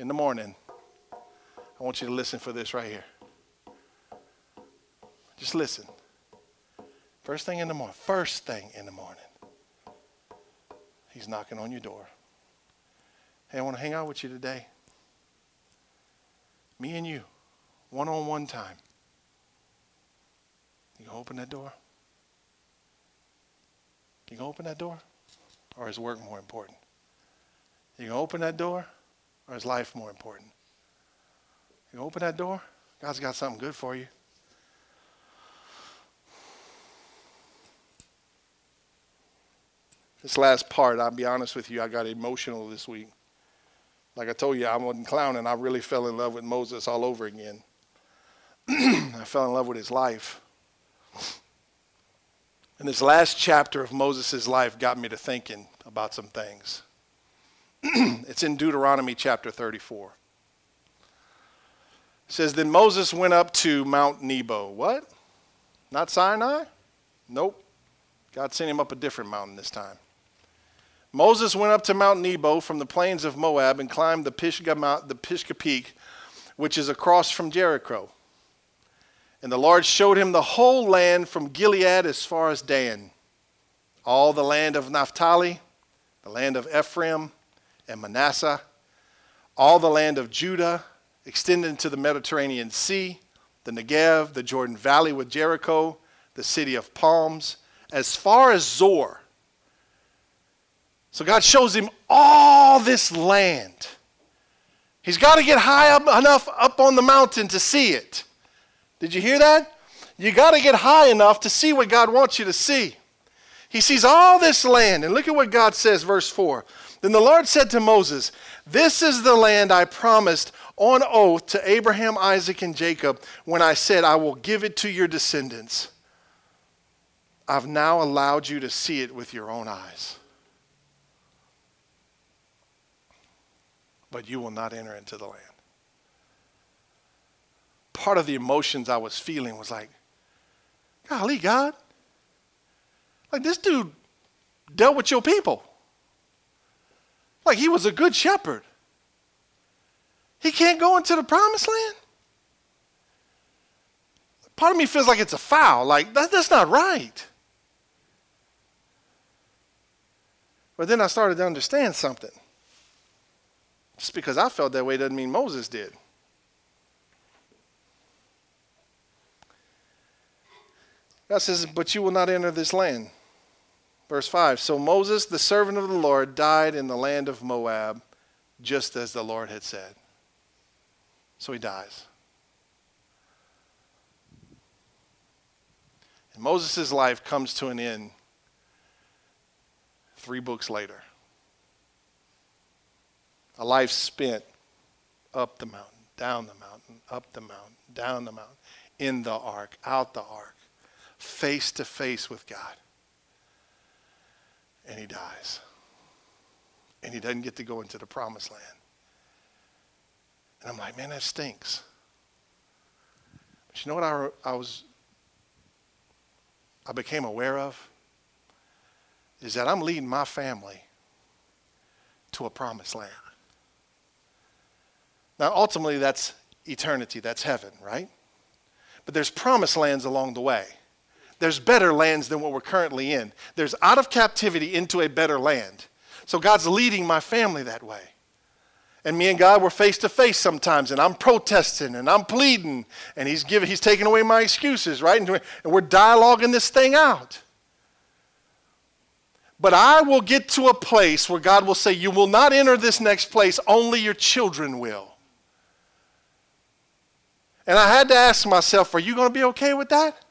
In the morning, I want you to listen for this right here. Just listen. First thing in the morning, first thing in the morning, he's knocking on your door. Hey, I want to hang out with you today. Me and you, one on one time. You gonna open that door? You gonna open that door? Or is work more important? You gonna open that door? Or is life more important? You open that door, God's got something good for you. This last part, I'll be honest with you, I got emotional this week. Like I told you, I wasn't clowning. I really fell in love with Moses all over again. I fell in love with his life. And this last chapter of Moses' life got me to thinking about some things. it's in Deuteronomy chapter 34. It says, Then Moses went up to Mount Nebo. What? Not Sinai? Nope. God sent him up a different mountain this time. Moses went up to Mount Nebo from the plains of Moab and climbed the Pisgah, Mount, the Pisgah Peak, which is across from Jericho. And the Lord showed him the whole land from Gilead as far as Dan, all the land of Naphtali, the land of Ephraim and Manasseh, all the land of Judah extending to the Mediterranean Sea, the Negev, the Jordan Valley with Jericho, the city of palms, as far as Zoar. So God shows him all this land. He's got to get high up enough up on the mountain to see it. Did you hear that? You got to get high enough to see what God wants you to see. He sees all this land, and look at what God says, verse 4. Then the Lord said to Moses, This is the land I promised on oath to Abraham, Isaac, and Jacob when I said, I will give it to your descendants. I've now allowed you to see it with your own eyes. But you will not enter into the land. Part of the emotions I was feeling was like, golly, God, like this dude dealt with your people. Like he was a good shepherd. He can't go into the promised land? Part of me feels like it's a foul. Like, that, that's not right. But then I started to understand something. Just because I felt that way doesn't mean Moses did. God says, But you will not enter this land. Verse 5 So Moses, the servant of the Lord, died in the land of Moab, just as the Lord had said. So he dies. And Moses' life comes to an end three books later. A life spent up the mountain, down the mountain, up the mountain, down the mountain, in the ark, out the ark, face to face with God. And he dies. And he doesn't get to go into the promised land. And I'm like, man, that stinks. But you know what I, I was, I became aware of? Is that I'm leading my family to a promised land. Now, ultimately, that's eternity, that's heaven, right? But there's promised lands along the way. There's better lands than what we're currently in. There's out of captivity into a better land. So God's leading my family that way. And me and God were face to face sometimes, and I'm protesting and I'm pleading, and He's giving, He's taking away my excuses, right? And we're dialoguing this thing out. But I will get to a place where God will say, You will not enter this next place, only your children will. And I had to ask myself, Are you going to be okay with that?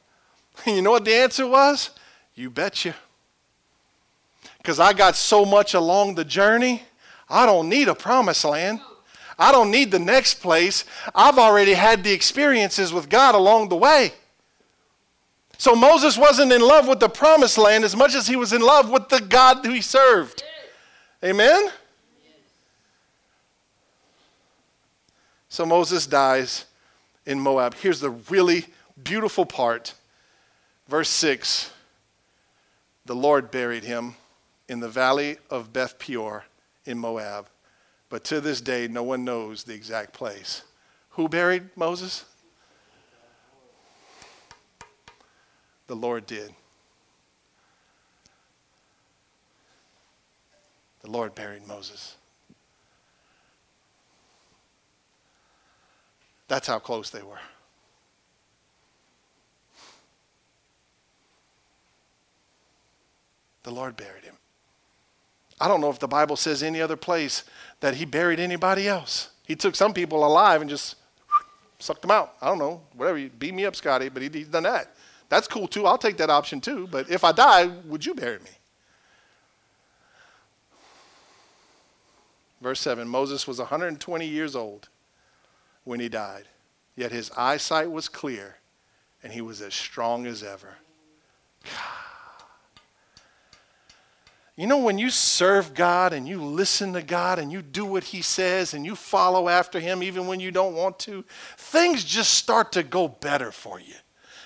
And you know what the answer was? You betcha. Because I got so much along the journey I don't need a promised land. I don't need the next place. I've already had the experiences with God along the way. So Moses wasn't in love with the promised land as much as he was in love with the God who he served. Amen? So Moses dies in Moab. Here's the really beautiful part. Verse 6 The Lord buried him in the valley of Beth Peor in Moab. But to this day, no one knows the exact place. Who buried Moses? The Lord did. The Lord buried Moses. That's how close they were. The Lord buried him. I don't know if the Bible says any other place that he buried anybody else. He took some people alive and just sucked them out. I don't know, whatever. You beat me up, Scotty, but he, he's done that. That's cool too. I'll take that option too. But if I die, would you bury me? Verse 7 Moses was 120 years old when he died, yet his eyesight was clear and he was as strong as ever. God. You know, when you serve God and you listen to God and you do what He says and you follow after Him even when you don't want to, things just start to go better for you.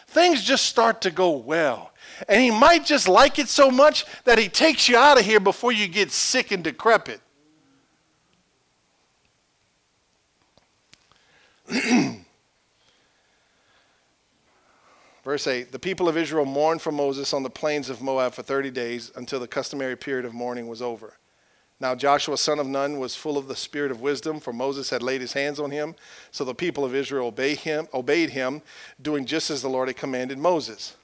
Things just start to go well. And He might just like it so much that He takes you out of here before you get sick and decrepit. Verse 8 The people of Israel mourned for Moses on the plains of Moab for 30 days until the customary period of mourning was over. Now Joshua, son of Nun, was full of the spirit of wisdom, for Moses had laid his hands on him. So the people of Israel obeyed him, obeyed him doing just as the Lord had commanded Moses.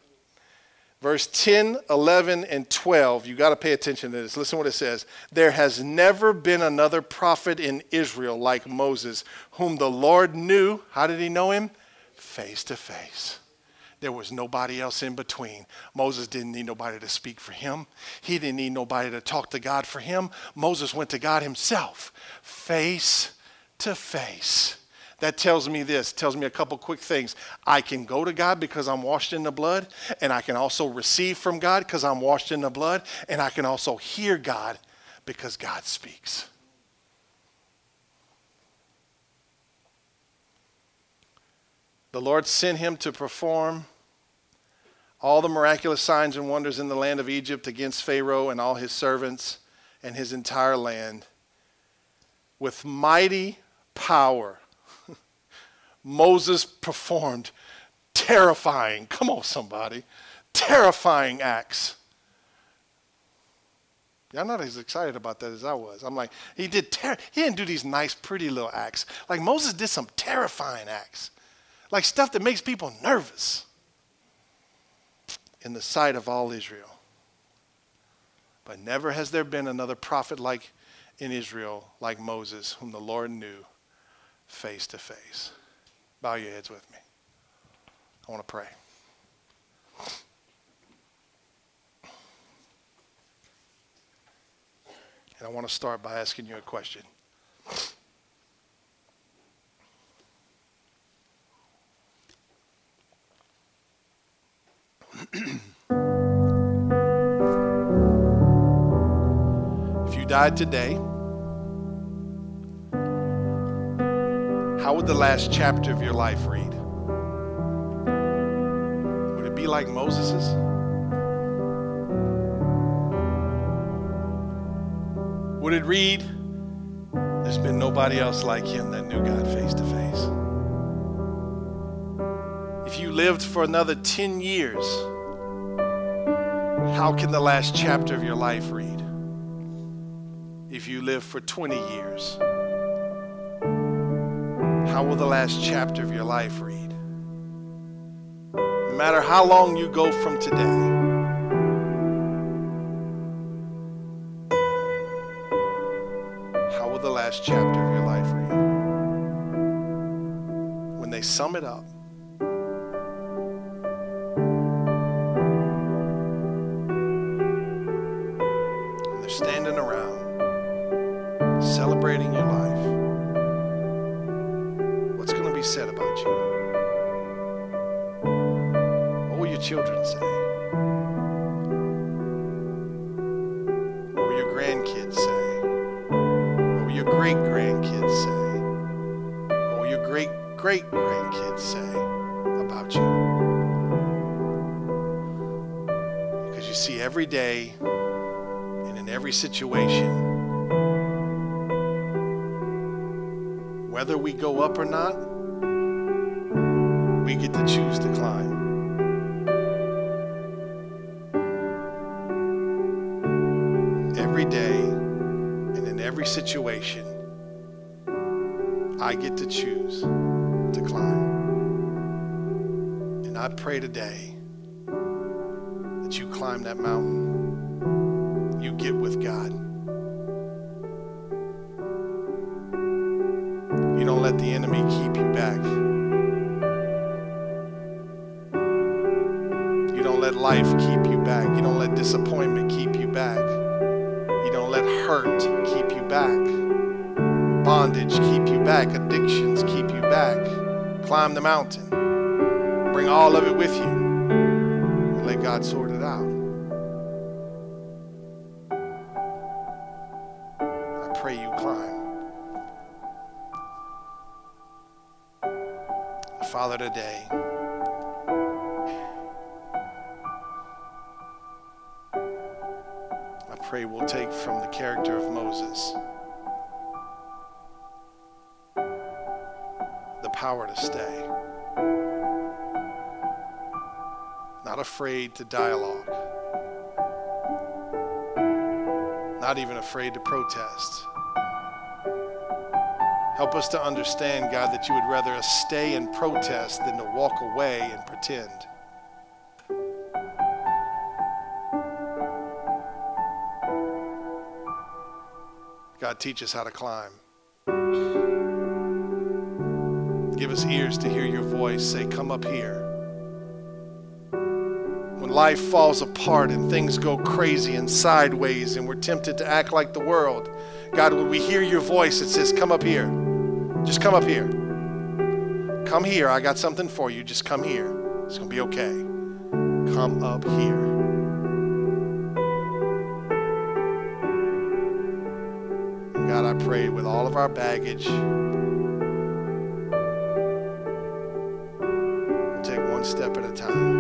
Verse 10, 11, and 12, you got to pay attention to this. Listen to what it says. There has never been another prophet in Israel like Moses, whom the Lord knew. How did he know him? Face to face. There was nobody else in between. Moses didn't need nobody to speak for him. He didn't need nobody to talk to God for him. Moses went to God himself, face to face. That tells me this, tells me a couple quick things. I can go to God because I'm washed in the blood, and I can also receive from God because I'm washed in the blood, and I can also hear God because God speaks. The Lord sent him to perform all the miraculous signs and wonders in the land of Egypt against Pharaoh and all his servants and his entire land. With mighty power, Moses performed terrifying, come on, somebody, terrifying acts. I'm not as excited about that as I was. I'm like, he did ter- he didn't do these nice, pretty little acts. Like Moses did some terrifying acts like stuff that makes people nervous in the sight of all Israel. But never has there been another prophet like in Israel like Moses, whom the Lord knew face to face. Bow your heads with me. I want to pray. And I want to start by asking you a question. if you died today, how would the last chapter of your life read? Would it be like Moses's? Would it read, There's been nobody else like him that knew God face to face? If you lived for another 10 years, how can the last chapter of your life read? If you live for 20 years, How will the last chapter of your life read? No matter how long you go from today, how will the last chapter of your life read? When they sum it up, they're standing around celebrating your life, what's going to be said about you? What will your children say? What will your grandkids say? What will your great grandkids say? What will your great great grandkids say about you? Because you see, every day in every situation, whether we go up or not, we get to choose to climb. Every day and in every situation, I get to choose to climb. And I pray today that you climb that mountain, get with God. You don't let the enemy keep you back. You don't let life keep you back. You don't let disappointment keep you back. You don't let hurt keep you back. Bondage keep you back. Addictions keep you back. Climb the mountain. Bring all of it with you. Today, I pray we'll take from the character of Moses the power to stay, not afraid to dialogue, not even afraid to protest. Help us to understand, God, that you would rather us stay and protest than to walk away and pretend. God, teach us how to climb. Give us ears to hear your voice say, Come up here. When life falls apart and things go crazy and sideways and we're tempted to act like the world, God, when we hear your voice, it says, Come up here. Just come up here. Come here. I got something for you. Just come here. It's going to be okay. Come up here. God, I pray with all of our baggage, take one step at a time.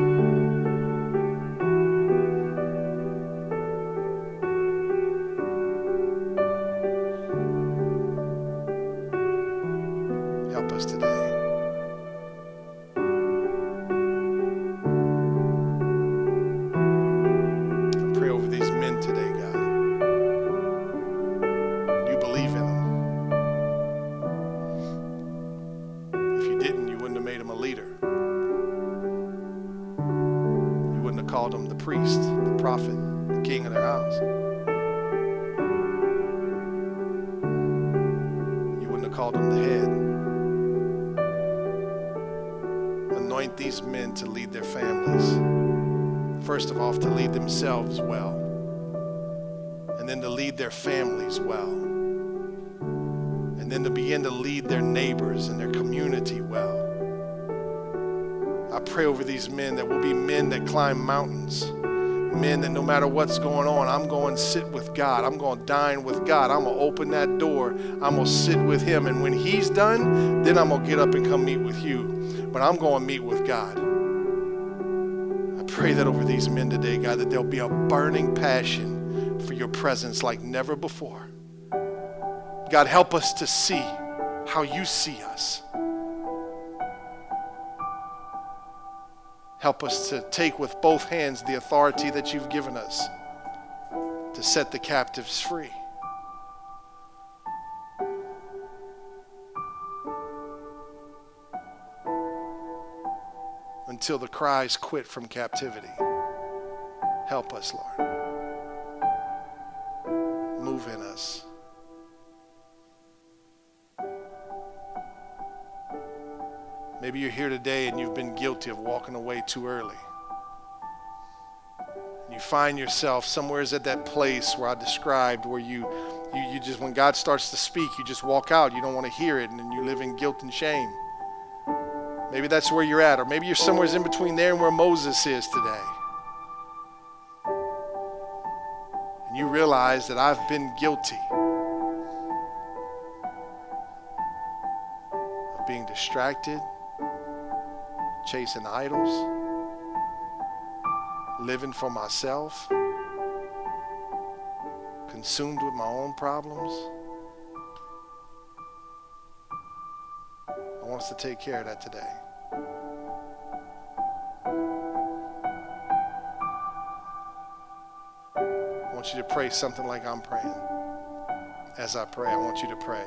Climb mountains, men that no matter what's going on, I'm going to sit with God. I'm going to dine with God. I'm going to open that door. I'm going to sit with Him. And when He's done, then I'm going to get up and come meet with you. But I'm going to meet with God. I pray that over these men today, God, that there'll be a burning passion for your presence like never before. God, help us to see how you see us. Help us to take with both hands the authority that you've given us to set the captives free. Until the cries quit from captivity. Help us, Lord. Move in us. Maybe you're here today and you've been guilty of walking away too early. You find yourself somewhere at that place where I described where you, you, you just, when God starts to speak, you just walk out. You don't want to hear it and then you live in guilt and shame. Maybe that's where you're at, or maybe you're somewhere in between there and where Moses is today. And you realize that I've been guilty of being distracted chasing idols, living for myself, consumed with my own problems. I want us to take care of that today. I want you to pray something like I'm praying. As I pray, I want you to pray.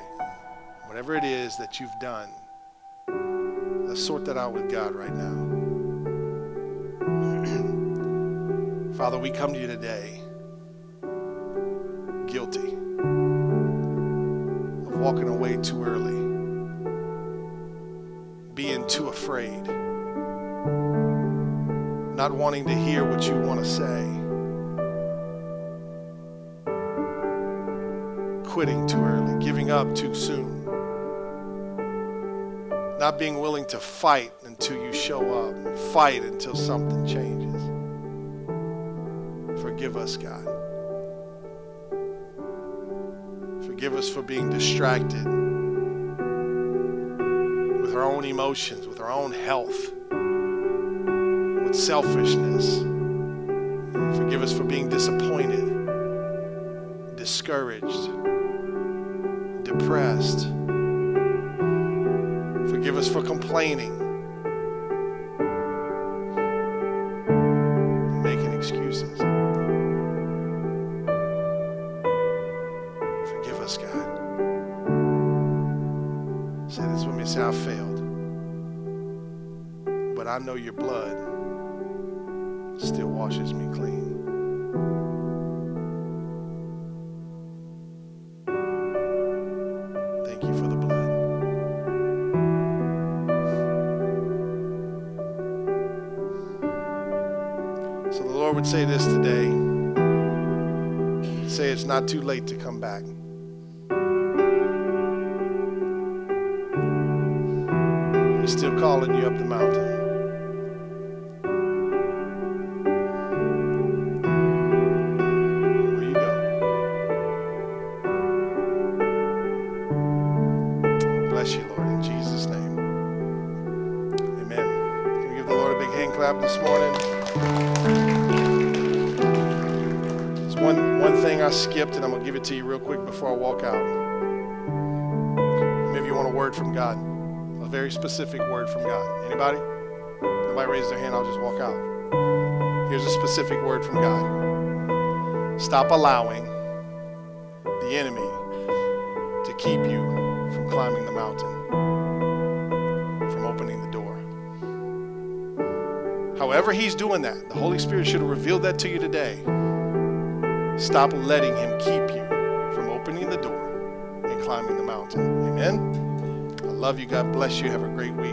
Whatever it is that you've done Let's sort that out with God right now. Father, we come to you today guilty of walking away too early, being too afraid, not wanting to hear what you want to say, quitting too early, giving up too soon not being willing to fight until you show up, fight until something changes. Forgive us, God. Forgive us for being distracted with our own emotions, with our own health, with selfishness. Forgive us for being disappointed, discouraged, depressed Us for complaining making excuses. Forgive us, God. Say this with me. Say, I failed. But I know your blood not too late to come back. Word from God, a very specific word from God. Anybody? Nobody raise their hand, I'll just walk out. Here's a specific word from God. Stop allowing the enemy to keep you from climbing the mountain, from opening the door. However, he's doing that, the Holy Spirit should have revealed that to you today. Stop letting him keep you love you. God bless you. Have a great week.